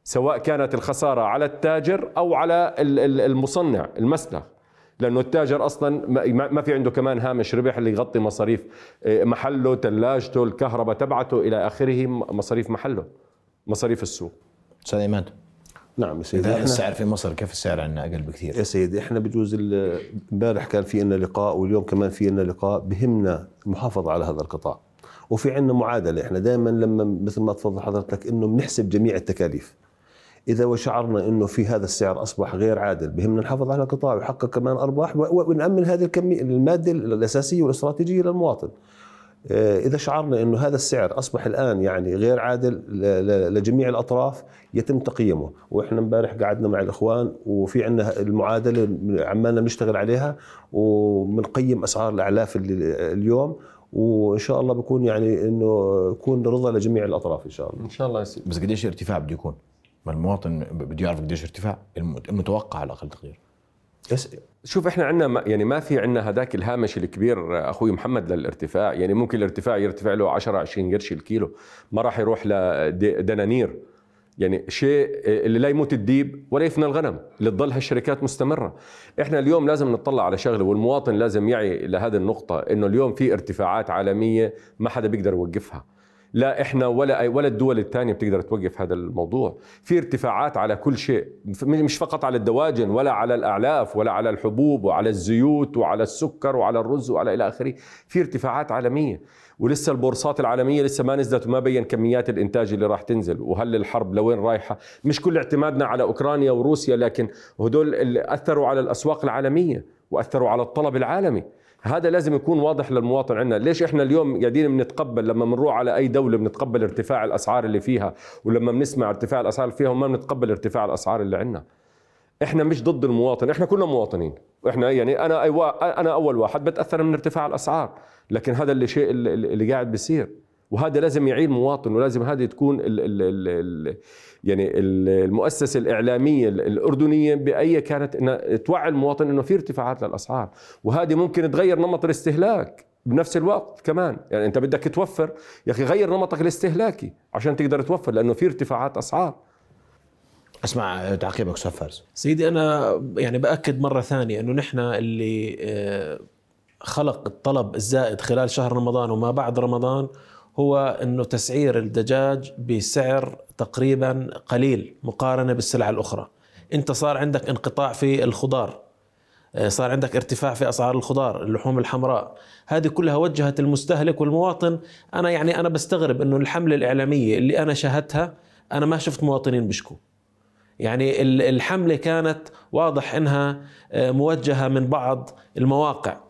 سواء كانت الخسارة على التاجر أو على المصنع المسلخ لأنه التاجر أصلا ما في عنده كمان هامش ربح اللي يغطي مصاريف آه، محله ثلاجته الكهرباء تبعته إلى آخره مصاريف محله مصاريف السوق. أستاذ ايمان نعم يا سيدي إحنا السعر في مصر كيف السعر عندنا؟ أقل بكثير. يا سيدي إحنا بجوز امبارح كان في لنا لقاء واليوم كمان في لنا لقاء بهمنا المحافظه على هذا القطاع. وفي عندنا معادلة إحنا دائما لما مثل ما تفضل حضرتك إنه بنحسب جميع التكاليف. إذا وشعرنا إنه في هذا السعر أصبح غير عادل بهمنا نحافظ على القطاع ويحقق كمان أرباح ونامن هذه الكميه المادة الأساسية والاستراتيجية للمواطن. آه، إذا شعرنا إنه هذا السعر أصبح الآن يعني غير عادل لجميع الأطراف يتم تقييمه. وإحنا امبارح قعدنا مع الإخوان وفي عندنا المعادلة عمالنا نشتغل عليها وبنقيم أسعار الأعلاف اليوم. وإن شاء الله بكون يعني إنه يكون رضا لجميع الأطراف إن شاء الله. إن شاء الله يصير بس قديش ارتفاع بده يكون؟ ما المواطن بده يعرف قديش ارتفاع المتوقع على الأقل تقدير شوف إحنا عندنا يعني ما في عندنا هذاك الهامش الكبير أخوي محمد للارتفاع. يعني ممكن الارتفاع يرتفع له 10 20 قرش الكيلو. ما راح يروح لدنانير يعني شيء اللي لا يموت الديب ولا يفنى الغنم. اللي تضل هالشركات مستمرة. إحنا اليوم لازم نطلع على شغلة والمواطن لازم يعي لهذه النقطة إنه اليوم في ارتفاعات عالمية ما حدا بيقدر يوقفها. لا إحنا ولا أي ولا الدول الثانية بتقدر توقف هذا الموضوع. في ارتفاعات على كل شيء. مش فقط على الدواجن ولا على الأعلاف ولا على الحبوب وعلى الزيوت وعلى السكر وعلى الرز وعلى إلى آخره. في ارتفاعات عالمية. ولسه البورصات العالمية لسه ما نزلت وما بين كميات الإنتاج اللي راح تنزل. وهل الحرب لوين رايحة؟ مش كل اعتمادنا على أوكرانيا وروسيا لكن هدول اللي أثروا على الأسواق العالمية وأثروا على الطلب العالمي. هذا لازم يكون واضح للمواطن عندنا. ليش إحنا اليوم قاعدين بنتقبل لما بنروح على أي دولة بنتقبل ارتفاع الأسعار اللي فيها ولما بنسمع ارتفاع الأسعار اللي فيها وما بنتقبل ارتفاع الأسعار اللي عندنا. إحنا مش ضد المواطن إحنا كلنا مواطنين. إحنا يعني أنا أيوة أنا أول واحد بتأثر من ارتفاع الأسعار لكن هذا اللي شيء اللي, قاعد بيصير. وهذا لازم يعين مواطن ولازم هذه تكون ال ال ال يعني المؤسسة الإعلامية الأردنية بأي كانت انها توعي المواطن إنه في ارتفاعات للأسعار. وهذه ممكن تغير نمط الاستهلاك بنفس الوقت كمان. يعني أنت بدك توفر يا أخي غير نمطك الاستهلاكي عشان تقدر توفر لأنه في ارتفاعات أسعار. اسمع تعقيبك أستاذ فارس. سيدي أنا يعني بأكد مرة ثانية إنه نحن اللي آه، خلق الطلب الزائد خلال شهر رمضان وما بعد رمضان هو إنه تسعير الدجاج بسعر تقريبا قليل مقارنة بالسلع الأخرى. أنت صار عندك انقطاع في الخضار آه، صار عندك ارتفاع في أسعار الخضار اللحوم الحمراء. هذه كلها وجهت المستهلك والمواطن. أنا يعني أنا بستغرب إنه الحملة الإعلامية اللي أنا شاهدتها أنا ما شفت مواطنين بيشكوا. يعني الحملة كانت واضح إنها آه، موجهة من بعض المواقع.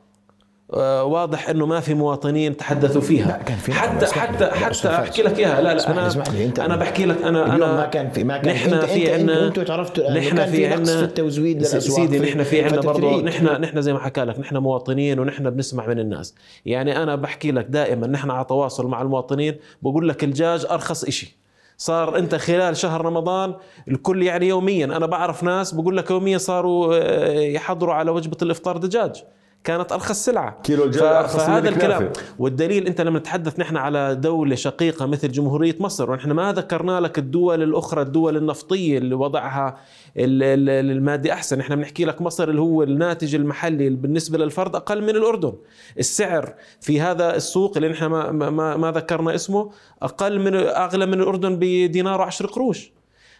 واضح إنه ما في مواطنين تحدثوا فيها. لا كان في حتى حتى حتى أحكي لك إياها. لا لا أنا أنت أنا بحكي لك أنا أنا ما كان في ما كان نحن في عندنا أنتم تعرفتوا نحن في عندنا في التزويد للاسواق سيدي نحن في عندنا برضه نحن نحن زي ما حكى لك نحن مواطنين ونحن بنسمع من الناس. يعني أنا بحكي لك دائما نحن على تواصل مع المواطنين بقول لك الدجاج أرخص إشي. صار أنت خلال شهر رمضان الكل يعني يوميا أنا بعرف ناس بقول لك يوميا صاروا آه، يحضروا على وجبة الإفطار دجاج. كانت أرخص سلعة. كيلو الجلد أرخص فهذا الكلام. والدليل أنت لما نتحدث نحن على دولة شقيقة مثل جمهورية مصر ونحن ما ذكرنا لك الدول الأخرى الدول النفطية اللي وضعها المادي أحسن. إحنا بنحكي لك مصر اللي هو الناتج المحلي بالنسبة للفرد أقل من الأردن. السعر في هذا السوق اللي نحن ما, ما, ما ذكرنا اسمه أقل من أغلى من الأردن بدينار وعشر قروش.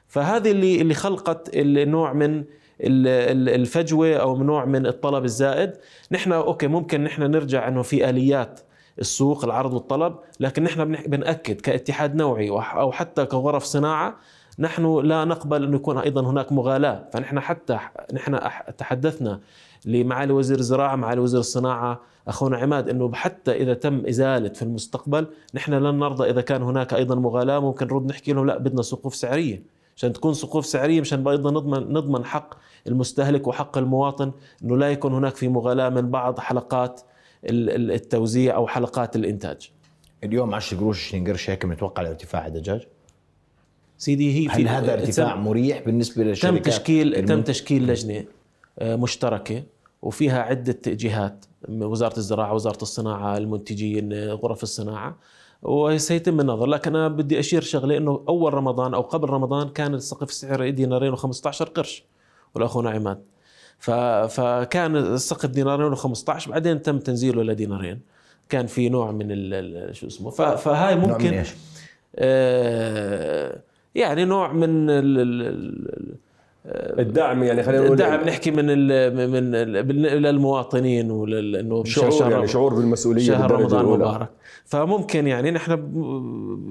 فهذه اللي اللي خلقت النوع من الفجوة أو نوع من الطلب الزائد. نحن أوكي ممكن نحن نرجع إنه في آليات السوق العرض والطلب لكن نحن بنأكد كاتحاد نوعي أو حتى كغرف صناعة نحن لا نقبل إنه يكون أيضا هناك مغالاة. فنحن حتى نحن تحدثنا لمعالي وزير الزراعة معالي وزير الصناعة أخونا عماد إنه حتى إذا تم إزالة في المستقبل نحن لن نرضى إذا كان هناك أيضا مغالاة. ممكن نرد نحكي لهم لا بدنا سقوف سعرية. عشان تكون سقوف سعرية مشان أيضا نضمن نضمن حق المستهلك وحق المواطن إنه لا يكون هناك في مغالاة من بعض حلقات التوزيع أو حلقات الإنتاج. اليوم 10 قروش 20 قرش هيك متوقع لارتفاع الدجاج؟ سيدي هي هل هذا ارتفاع مريح بالنسبة للشركات؟ تم تشكيل الم... تم تشكيل لجنة آه، مشتركة وفيها عدة جهات وزارة الزراعة، وزارة الصناعة، المنتجين، غرف الصناعة وسيتم النظر. لكن أنا بدي أشير شغلة إنه أول رمضان أو قبل رمضان كان السقف السعر دينارين و15 قرش والاخونا عماد فكان السقف دينارين و15 بعدين تم تنزيله لدينارين. كان في نوع من شو اسمه فهاي ممكن نوع من إيش؟ آه يعني نوع من الدعم يعني خلينا نقول الدعم نحكي من ال من ال للمواطنين ولأنه شعور يعني شعور بالمسؤولية شهر رمضان مبارك. فممكن يعني نحن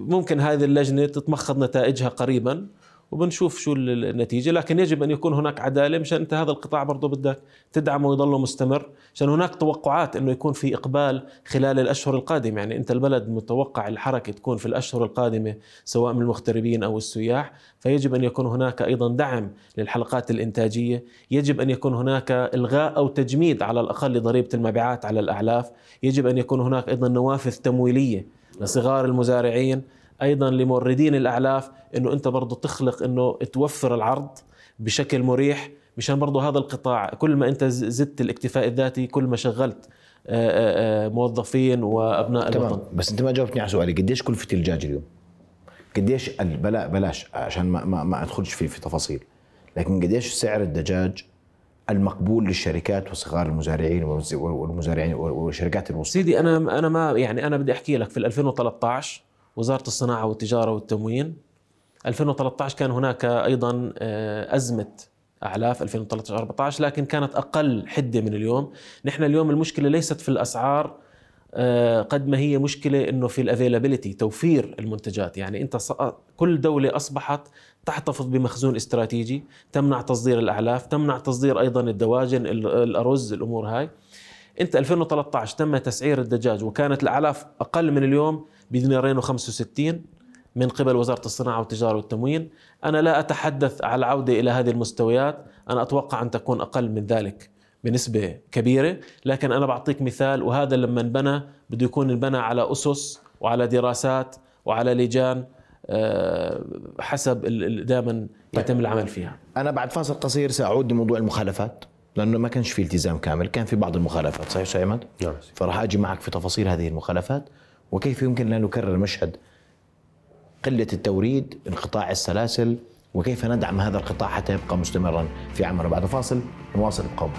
ممكن هذه اللجنة تتمخض نتائجها قريبا. وبنشوف شو النتيجة. لكن يجب أن يكون هناك عدالة مشان أنت هذا القطاع برضه بدك تدعمه ويضله مستمر. عشان هناك توقعات إنه يكون في إقبال خلال الأشهر القادمة. يعني أنت البلد متوقع الحركة تكون في الأشهر القادمة سواء من المغتربين أو السياح. فيجب أن يكون هناك أيضا دعم للحلقات الإنتاجية. يجب أن يكون هناك إلغاء أو تجميد على الأقل لضريبة المبيعات على الأعلاف. يجب أن يكون هناك أيضا نوافذ تمويلية لصغار المزارعين. أيضا لموردين الأعلاف إنه أنت برضه تخلق إنه توفر العرض بشكل مريح مشان برضه هذا القطاع كل ما أنت زدت الاكتفاء الذاتي كل ما شغلت آه، آه، آه، موظفين وأبناء تمام. الوطن. بس أنت ما جاوبتني على سؤالي قديش كلفه الدجاج اليوم؟ قديش بلا بلاش عشان ما ما, ما أدخلش في في تفاصيل. لكن قديش سعر الدجاج المقبول للشركات وصغار المزارعين والمزارعين والشركات الوسطى؟ سيدي أنا أنا ما يعني أنا بدي أحكي لك في 2013 وزارة الصناعة والتجارة والتموين. 2013 كان هناك أيضا آه، أزمة أعلاف 2013 14 لكن كانت أقل حدة من اليوم. نحن اليوم المشكلة ليست في الأسعار آه، قد ما هي مشكلة إنه في ال availability توفير المنتجات. يعني أنت كل دولة أصبحت تحتفظ بمخزون استراتيجي تمنع تصدير الأعلاف تمنع تصدير أيضا الدواجن الأرز الأمور هاي. أنت 2013 تم تسعير الدجاج وكانت الأعلاف أقل من اليوم بدينارين و65 من قبل وزارة الصناعة والتجارة والتموين. أنا لا أتحدث على العودة إلى هذه المستويات. أنا أتوقع أن تكون أقل من ذلك بنسبة كبيرة. لكن أنا بعطيك مثال وهذا لما انبنى بده يكون انبنى على أسس وعلى دراسات وعلى لجان آه، حسب دائما يتم العمل فيها. أنا بعد فاصل قصير سأعود لموضوع المخالفات لأنه ما كانش في التزام كامل كان في بعض المخالفات صحيح عماد نعم. فراح أجي معك في تفاصيل هذه المخالفات. وكيف يمكن أن نكرر مشهد قلة التوريد انقطاع السلاسل وكيف ندعم هذا القطاع حتى يبقى مستمرا في عمره بعد فاصل نواصل ابقوا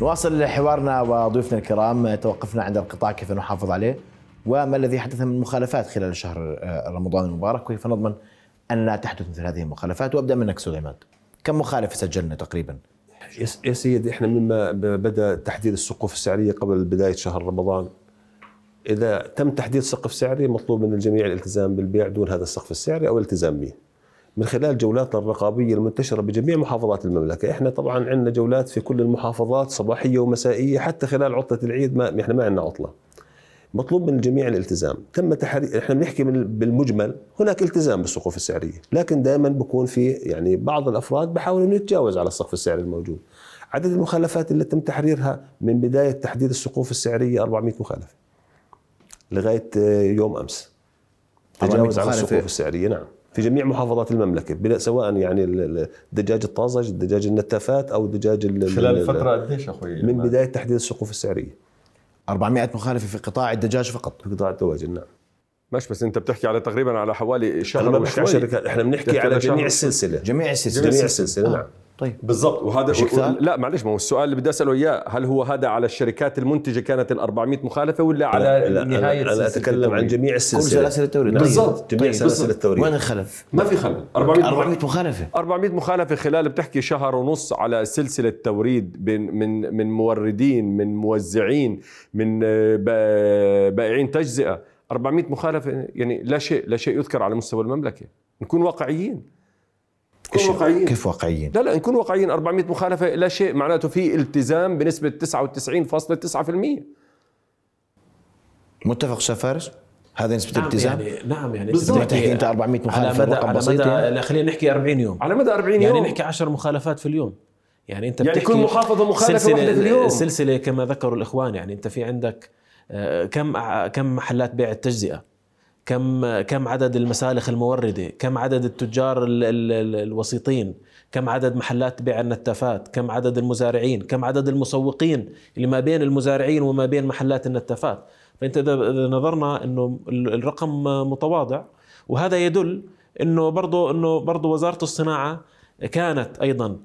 نواصل حوارنا وضيوفنا الكرام توقفنا عند القطاع كيف نحافظ عليه وما الذي حدث من مخالفات خلال شهر رمضان المبارك وكيف نضمن أن لا تحدث مثل هذه المخالفات وأبدأ منك عماد كم مخالفه سجلنا تقريبا؟ يا سيدي إحنا مما بدا تحديد السقوف السعرية قبل بداية شهر رمضان. إذا تم تحديد سقف سعري مطلوب من الجميع الالتزام بالبيع دون هذا السقف السعري أو الالتزام به. من خلال جولاتنا الرقابية المنتشرة بجميع محافظات المملكة، إحنا طبعا عندنا جولات في كل المحافظات صباحية ومسائية حتى خلال عطلة العيد ما إحنا ما عندنا عطلة. مطلوب من الجميع الالتزام. تم تحرير إحنا بنحكي من بالمجمل هناك التزام بالسقوف السعرية لكن دائما بكون في يعني بعض الأفراد بحاولوا إنه يتجاوز على السقف السعري الموجود. عدد المخالفات اللي تم تحريرها من بداية تحديد السقوف السعرية 400 مخالفة لغاية يوم أمس. تجاوز على السقوف السعرية نعم. في جميع محافظات المملكة سواء يعني الدجاج الطازج الدجاج النتافات أو الدجاج خلال فترة قديش أخوي؟ من بداية تحديد السقوف السعرية. 400 مخالفة في قطاع الدجاج فقط. في قطاع الدواجن نعم. مش بس أنت بتحكي على تقريبا على حوالي شهر ما بحكي شركات إحنا بنحكي على جميع السلسلة. جميع السلسلة. جميع السلسلة نعم. طيب. بالضبط. وهذا و... لا معلش ما هو السؤال اللي بدي أسأله إياه هل هو هذا على الشركات المنتجة كانت ال 400 مخالفة ولا على لا نهاية أنا, أنا أتكلم عن جميع السلسلة. كل سلاسل التوريد. بالضبط جميع طيب. سلاسل التوريد. وين الخلل؟ ما في خلل. 400 400 مخالفة. 400 مخالفة خلال بتحكي شهر ونص على سلسلة توريد بين من من موردين من موزعين من آه، بائعين تجزئة. 400 مخالفة يعني لا شيء لا شيء يذكر على مستوى المملكة. نكون واقعيين. نكون واقعيين. كيف واقعيين؟ لا لا نكون واقعيين. 400 مخالفة لا شيء معناته في التزام بنسبة 99.9% متفق أستاذ فارس؟ هذا نسبة نعم الالتزام؟ يعني نعم يعني بالضبط. تحكي أنت 400 مخالفة على مدى رقم بسيط يعني. خلينا نحكي 40 يوم. على مدى 40 يوم. يعني نحكي 10 مخالفات في اليوم. يعني أنت يعني كل محافظة مخالفة واحدة في اليوم. السلسلة كما ذكروا الإخوان يعني أنت في عندك آه، كم كم محلات بيع التجزئة؟ كم كم عدد المسالخ الموردة كم عدد التجار ال ال الوسيطين كم عدد محلات بيع النتافات كم عدد المزارعين كم عدد المسوقين اللي ما بين المزارعين وما بين محلات النتافات. فأنت إذا نظرنا إنه الرقم متواضع وهذا يدل إنه برضه إنه برضه وزارة الصناعة كانت أيضا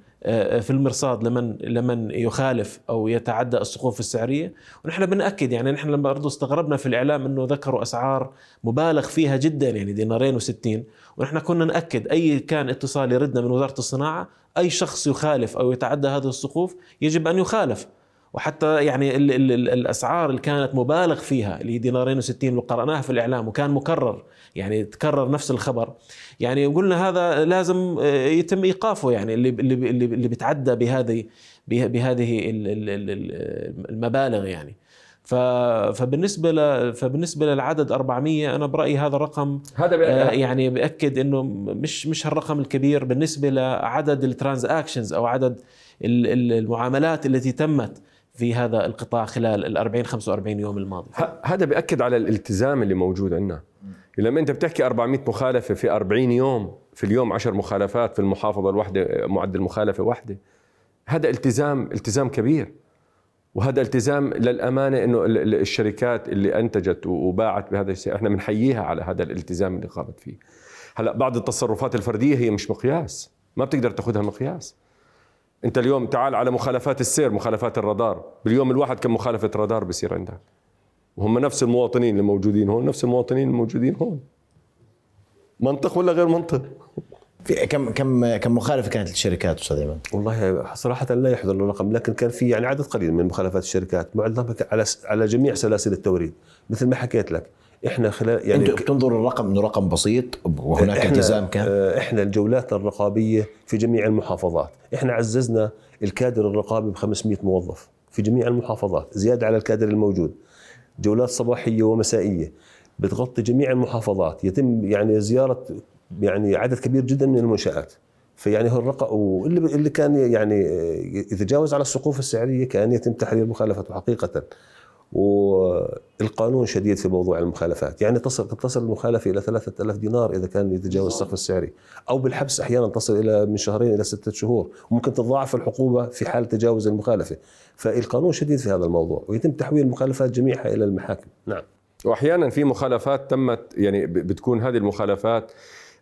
في المرصاد لمن لمن يخالف أو يتعدى السقوف السعرية. ونحن بنأكد يعني نحن لما برضه استغربنا في الإعلام إنه ذكروا أسعار مبالغ فيها جدا يعني دينارين و60 ونحن كنا نأكد أي كان اتصال يردنا من وزارة الصناعة أي شخص يخالف أو يتعدى هذه السقوف يجب أن يخالف. وحتى يعني ال ال ال الأسعار اللي كانت مبالغ فيها اللي هي دينارين و60 اللي قرأناها في الإعلام وكان مكرر يعني تكرر نفس الخبر. يعني قلنا هذا لازم آه، يتم إيقافه يعني اللي اللي اللي بيتعدى بهذه بهذه المبالغ يعني. فبالنسبة ل... فبالنسبة للعدد 400 أنا برأيي هذا الرقم هذا آه يعني بأكد إنه مش مش هالرقم الكبير. بالنسبة لعدد الترانزاكشنز أو عدد المعاملات التي تمت في هذا القطاع خلال ال 40 45 يوم الماضي. هذا بيأكد على الالتزام اللي موجود عندنا. لما انت بتحكي 400 مخالفة في 40 يوم في اليوم 10 مخالفات في المحافظة الواحده معدل مخالفة واحدة هذا التزام التزام كبير. وهذا التزام للأمانة إنه الشركات اللي أنتجت وباعت بهذا الشيء إحنا بنحييها على هذا الالتزام اللي قامت فيه. هلأ بعض التصرفات الفردية هي مش مقياس. ما بتقدر تأخذها مقياس. انت اليوم تعال على مخالفات السير مخالفات الرادار. باليوم الواحد كم مخالفة رادار بصير عندك. وهم نفس المواطنين اللي موجودين هون نفس المواطنين الموجودين هون. منطق ولا غير منطق؟ في كم كم كم مخالفة كانت للشركات أستاذ ايمن؟ والله صراحة لا يحضر الرقم لكن كان في يعني عدد قليل من مخالفات الشركات معظمها على على جميع سلاسل التوريد. مثل ما حكيت لك إحنا خلال يعني أنتم بتنظر الرقم إنه رقم بسيط وهناك التزام كان. آه، إحنا الجولات الرقابية في جميع المحافظات. إحنا عززنا الكادر الرقابي ب 500 موظف في جميع المحافظات زيادة على الكادر الموجود. جولات صباحية ومسائية. بتغطي جميع المحافظات. يتم يعني زيارة يعني عدد كبير جدا من المنشآت. فيعني هو الرقم واللي اللي كان يعني يتجاوز على السقوف السعرية كان يتم تحرير مخالفته حقيقة. والقانون شديد في موضوع المخالفات. يعني تصل تصل المخالفة إلى 3000 دينار إذا كان يتجاوز السقف السعري. أو بالحبس أحيانا تصل إلى من شهرين إلى ستة شهور. وممكن تتضاعف العقوبة في حال تجاوز المخالفة. فالقانون شديد في هذا الموضوع ويتم تحويل المخالفات جميعها إلى المحاكم. نعم. وأحيانا في مخالفات تمت يعني بتكون هذه المخالفات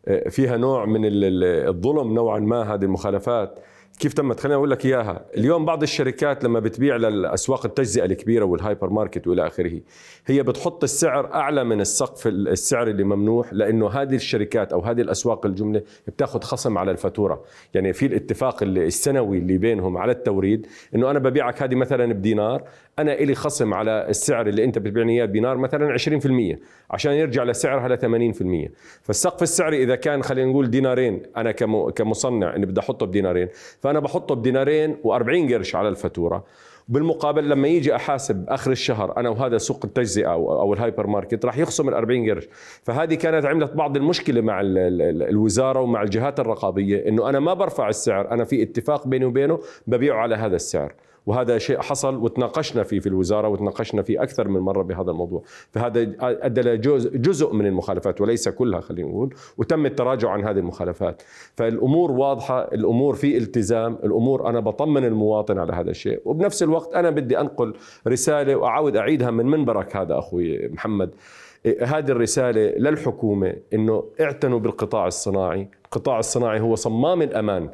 آه، فيها نوع من الظلم نوعا ما هذه المخالفات. كيف تمت خليني أقول لك إياها. اليوم بعض الشركات لما بتبيع للأسواق التجزئة الكبيرة والهايبر ماركت وإلى آخره هي بتحط السعر أعلى من السقف السعر اللي ممنوح لأنه هذه الشركات أو هذه الأسواق الجملة بتاخذ خصم على الفاتورة. يعني في الاتفاق السنوي اللي بينهم على التوريد إنه أنا ببيعك هذه مثلا بدينار أنا إلي خصم على السعر اللي أنت بتبيعني إياه بدينار مثلا 20% عشان يرجع لسعرها ل 80% فالسقف السعري إذا كان خلينا نقول دينارين أنا كمصنع إني بدي أحطه بدينارين. فأنا بحطه بدينارين و40 قرش على الفاتورة. بالمقابل لما يجي أحاسب آخر الشهر أنا وهذا سوق التجزئة أو أو الهايبر ماركت راح يخصم ال 40 قرش. فهذه كانت عملت بعض المشكلة مع الوزارة ومع الجهات الرقابية إنه أنا ما برفع السعر أنا في اتفاق بيني وبينه ببيعه على هذا السعر. وهذا شيء حصل وتناقشنا فيه في الوزارة وتناقشنا فيه أكثر من مرة بهذا الموضوع. فهذا أدى لجزء من المخالفات وليس كلها خلينا نقول وتم التراجع عن هذه المخالفات. فالأمور واضحة الأمور في التزام الأمور أنا بطمن المواطن على هذا الشيء. وبنفس الوقت أنا بدي أنقل رسالة وأعود أعيدها من منبرك هذا أخوي محمد. هذه الرسالة للحكومة إنه اعتنوا بالقطاع الصناعي، القطاع الصناعي هو صمام الأمان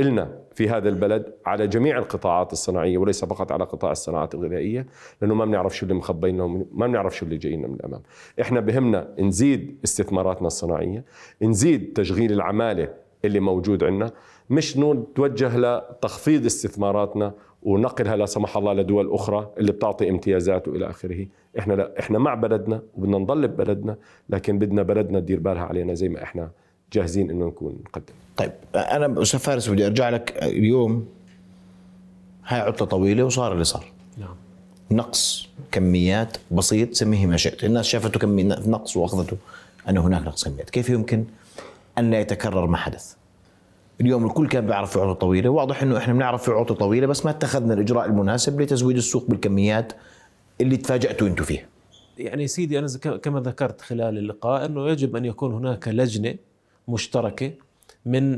إلنا. في هذا البلد على جميع القطاعات الصناعية وليس فقط على قطاع الصناعات الغذائية لأنه ما بنعرف شو اللي مخبينا ما بنعرف شو اللي جاينا من الأمام. إحنا بهمنا نزيد استثماراتنا الصناعية نزيد تشغيل العمالة اللي موجود عندنا مش نتوجه لتخفيض استثماراتنا ونقلها لا سمح الله لدول أخرى اللي بتعطي امتيازات وإلى آخره. إحنا لا إحنا مع بلدنا وبدنا نضل ببلدنا لكن بدنا بلدنا تدير بالها علينا زي ما إحنا جاهزين إنه نكون نقدم. طيب أنا أستاذ فارس بدي أرجع لك اليوم. هاي عطلة طويلة وصار اللي صار. نعم. نقص كميات بسيط سميه ما شئت. الناس شافته كمية نقص وأخذته. ان هناك نقص كميات. كيف يمكن أن لا يتكرر ما حدث؟ اليوم الكل كان بيعرف في عطلة طويلة. واضح إنه إحنا بنعرف في عطلة طويلة بس ما اتخذنا الإجراء المناسب لتزويد السوق بالكميات اللي تفاجأتوا أنتم فيها. يعني سيدي أنا كما ذكرت خلال اللقاء إنه يجب أن يكون هناك لجنة مشتركة من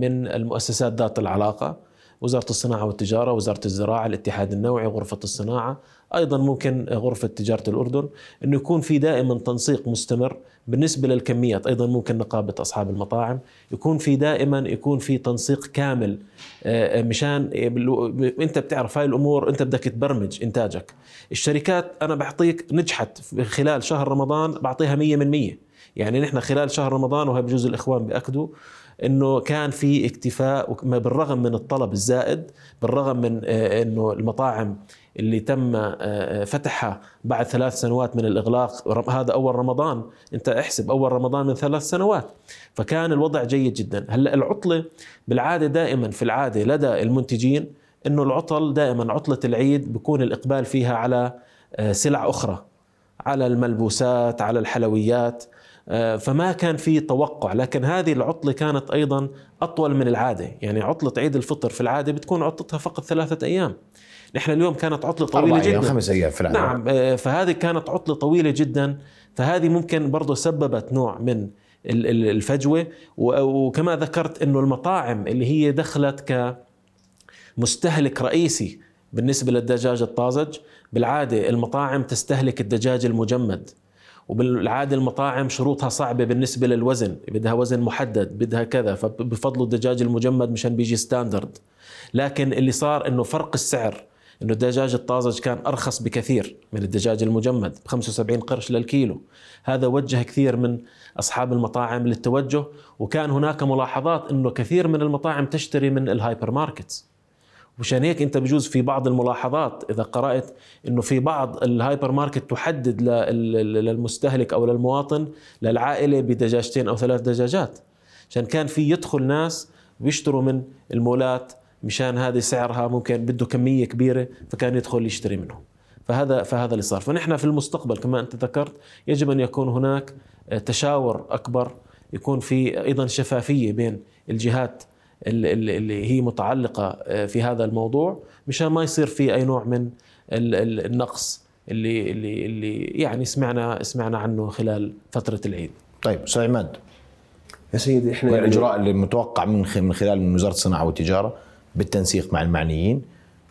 من المؤسسات ذات العلاقة وزارة الصناعة والتجارة، وزارة الزراعة، الاتحاد النوعي، غرفة الصناعة، أيضا ممكن غرفة تجارة الأردن إنه يكون في دائما تنسيق مستمر بالنسبة للكميات، أيضا ممكن نقابة أصحاب المطاعم، يكون في دائما يكون في تنسيق كامل آه، مشان أنت بتعرف هاي الأمور أنت بدك تبرمج إنتاجك. الشركات أنا بعطيك نجحت خلال شهر رمضان بعطيها 100% يعني نحن خلال شهر رمضان وهي بجوز الإخوان بياكدوا إنه كان في اكتفاء بالرغم من الطلب الزائد بالرغم من آه، إنه المطاعم اللي تم آه، آه، فتحها بعد ثلاث سنوات من الإغلاق هذا أول رمضان أنت احسب أول رمضان من ثلاث سنوات. فكان الوضع جيد جدا. هلأ العطلة بالعادة دائما في العادة لدى المنتجين إنه العطل دائما عطلة العيد بيكون الإقبال فيها على سلع أخرى على الملبوسات على الحلويات. فما كان في توقع. لكن هذه العطلة كانت أيضا أطول من العادة. يعني عطلة عيد الفطر في العادة بتكون عطلتها فقط ثلاثة أيام. نحن اليوم كانت عطلة طويلة جدا. خمس أيام في العادة. نعم آه، فهذه كانت عطلة طويلة جدا. فهذه ممكن برضه سببت نوع من الفجوة. وكما ذكرت أنه المطاعم اللي هي دخلت كمستهلك رئيسي بالنسبة للدجاج الطازج بالعادة المطاعم تستهلك الدجاج المجمد. وبالعادة المطاعم شروطها صعبة بالنسبة للوزن. بدها وزن محدد بدها كذا. فبفضلوا الدجاج المجمد مشان بيجي ستاندرد. لكن اللي صار إنه فرق السعر إنه الدجاج الطازج كان أرخص بكثير من الدجاج المجمد ب 75 قرش للكيلو. هذا وجه كثير من أصحاب المطاعم للتوجه. وكان هناك ملاحظات إنه كثير من المطاعم تشتري من ال hypermarkets. مشان هيك انت بجوز في بعض الملاحظات إذا قرأت إنه في بعض الهايبر ماركت تحدد للمستهلك أو للمواطن للعائلة بدجاجتين أو ثلاث دجاجات. عشان كان في يدخل ناس بيشتروا من المولات مشان هذه سعرها ممكن بده كمية كبيرة فكان يدخل يشتري منهم. فهذا فهذا اللي صار. فنحن في المستقبل كما أنت ذكرت يجب أن يكون هناك تشاور أكبر يكون في أيضا شفافية بين الجهات اللي هي متعلقة آه، في هذا الموضوع مشان ما يصير في أي نوع من النقص اللي اللي اللي يعني سمعنا سمعنا عنه خلال فترة العيد. طيب أستاذ عماد يا سيدي إحنا يعني الاجراء اللي متوقع من من خلال من وزارة الصناعة والتجارة بالتنسيق مع المعنيين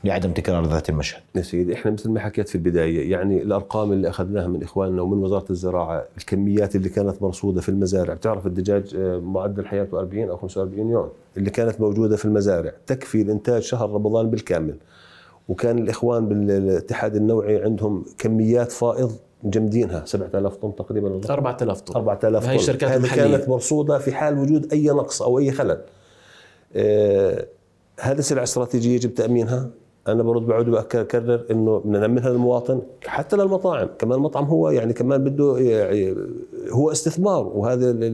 لعدم تكرار ذات المشهد. يا سيدي إحنا مثل ما حكيت في البداية يعني الأرقام اللي أخذناها من إخواننا ومن وزارة الزراعة الكميات اللي كانت مرصودة في المزارع بتعرف الدجاج آه، معدل حياته 40 أو 45 يوم اللي كانت موجودة في المزارع تكفي لإنتاج شهر رمضان بالكامل. وكان الإخوان بالاتحاد النوعي عندهم كميات فائض مجمدينها 7000 طن تقريبا 4000 طن 4000 طن هي الشركات هذه كانت مرصودة في حال وجود أي نقص أو أي خلل. آه هذه سلعة استراتيجية يجب تامينها أنا برد بعود بكرر إنه بدنا نامنها للمواطن حتى للمطاعم كمان المطعم هو يعني كمان بده يعني هو استثمار وهذا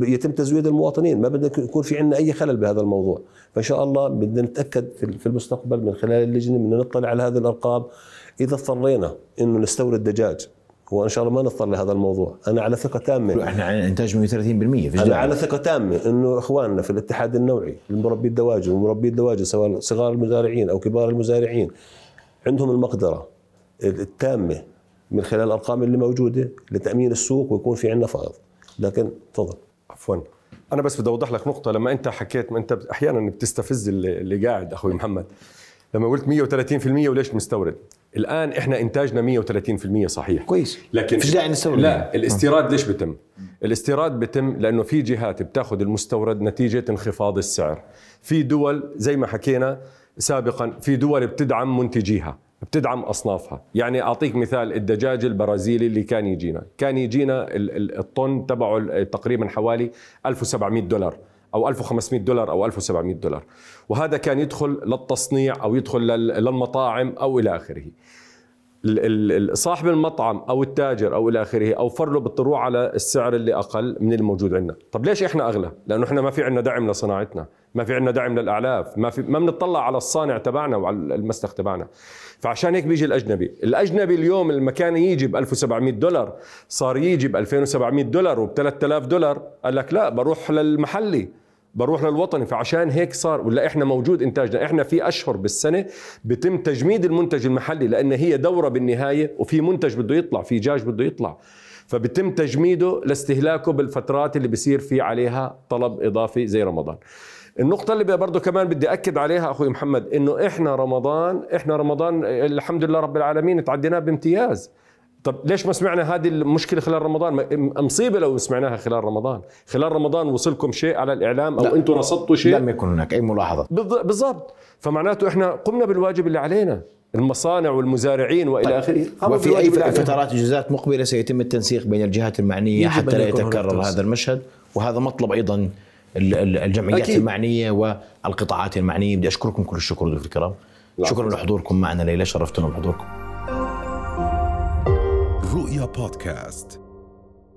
يتم تزويد المواطنين ما بدنا يكون في عندنا أي خلل بهذا الموضوع. فإن شاء الله بدنا نتأكد في المستقبل من خلال اللجنة بدنا نطلع على هذه الأرقام. إذا اضطرينا إنه نستورد دجاج هو إن شاء الله ما نضطر لهذا الموضوع. أنا على ثقة تامة. إحنا على إنتاج 130% في أنا على ثقة تامة إنه إخواننا في الاتحاد النوعي المربي الدواجن ومربي الدواجن سواء صغار المزارعين أو كبار المزارعين عندهم المقدرة التامة من خلال الأرقام اللي موجودة لتأمين السوق ويكون في عندنا فائض. لكن تفضل. عفوا. أنا بس بدي أوضح لك نقطة. لما أنت حكيت ما انت أحيانا بتستفز اللي, اللي قاعد أخوي محمد. لما قلت 130% وليش مستورد؟ الآن إحنا إنتاجنا 130% صحيح. كويس. لكن فيش داعي نستورد لا الاستيراد ليش بتم الاستيراد بتم لأنه في جهات بتاخذ المستورد نتيجة انخفاض السعر. في دول زي ما حكينا سابقا في دول بتدعم منتجيها بتدعم أصنافها. يعني أعطيك مثال الدجاج البرازيلي اللي كان يجينا. كان يجينا الطن تبعه تقريبا حوالي 1700 دولار. أو 1500 دولار أو 1700 دولار. وهذا كان يدخل للتصنيع أو يدخل للمطاعم أو إلى آخره. صاحب المطعم أو التاجر أو إلى آخره اوفر له بالطلوع على السعر اللي أقل من الموجود عندنا. طب ليش إحنا أغلى؟ لأنه إحنا ما في عندنا دعم لصناعتنا ما في عندنا دعم للأعلاف ما في ما بنطلع على الصانع تبعنا وعلى المسلخ تبعنا. فعشان هيك بيجي الأجنبي. الأجنبي اليوم المكان يجي ب 1700 دولار صار يجي ب 2700 دولار وب 3000 دولار. قال لك لا بروح للمحلي. بروح للوطني. فعشان هيك صار ولا إحنا موجود إنتاجنا. إحنا في أشهر بالسنة بتم تجميد المنتج المحلي لأن هي دورة بالنهاية وفي منتج بده يطلع في دجاج بده يطلع. فبتم تجميده لاستهلاكه بالفترات اللي بصير في عليها طلب إضافي زي رمضان. النقطة اللي برضه كمان بدي أكد عليها أخوي محمد إنه إحنا رمضان إحنا رمضان الحمد لله رب العالمين تعديناه بامتياز. طب ليش ما سمعنا هذه المشكلة خلال رمضان؟ مصيبة لو سمعناها خلال رمضان. خلال رمضان وصلكم شيء على الإعلام أو أنتم رصدتوا شيء؟ لم يكن هناك أي ملاحظة. بالضبط. فمعناته إحنا قمنا بالواجب اللي علينا. المصانع والمزارعين وإلى طيب. آخره. وفي أي فترات اجازات مقبلة سيتم التنسيق بين الجهات المعنية حتى لا يتكرر هذا المشهد. وهذا مطلب أيضا الجمعيات أكيد. المعنية والقطاعات المعنية. بدي أشكركم كل الشكر ضيوف الكرام شكرا لحضوركم معنا ليلى. شرفتنا بحضوركم. رؤيا بودكاست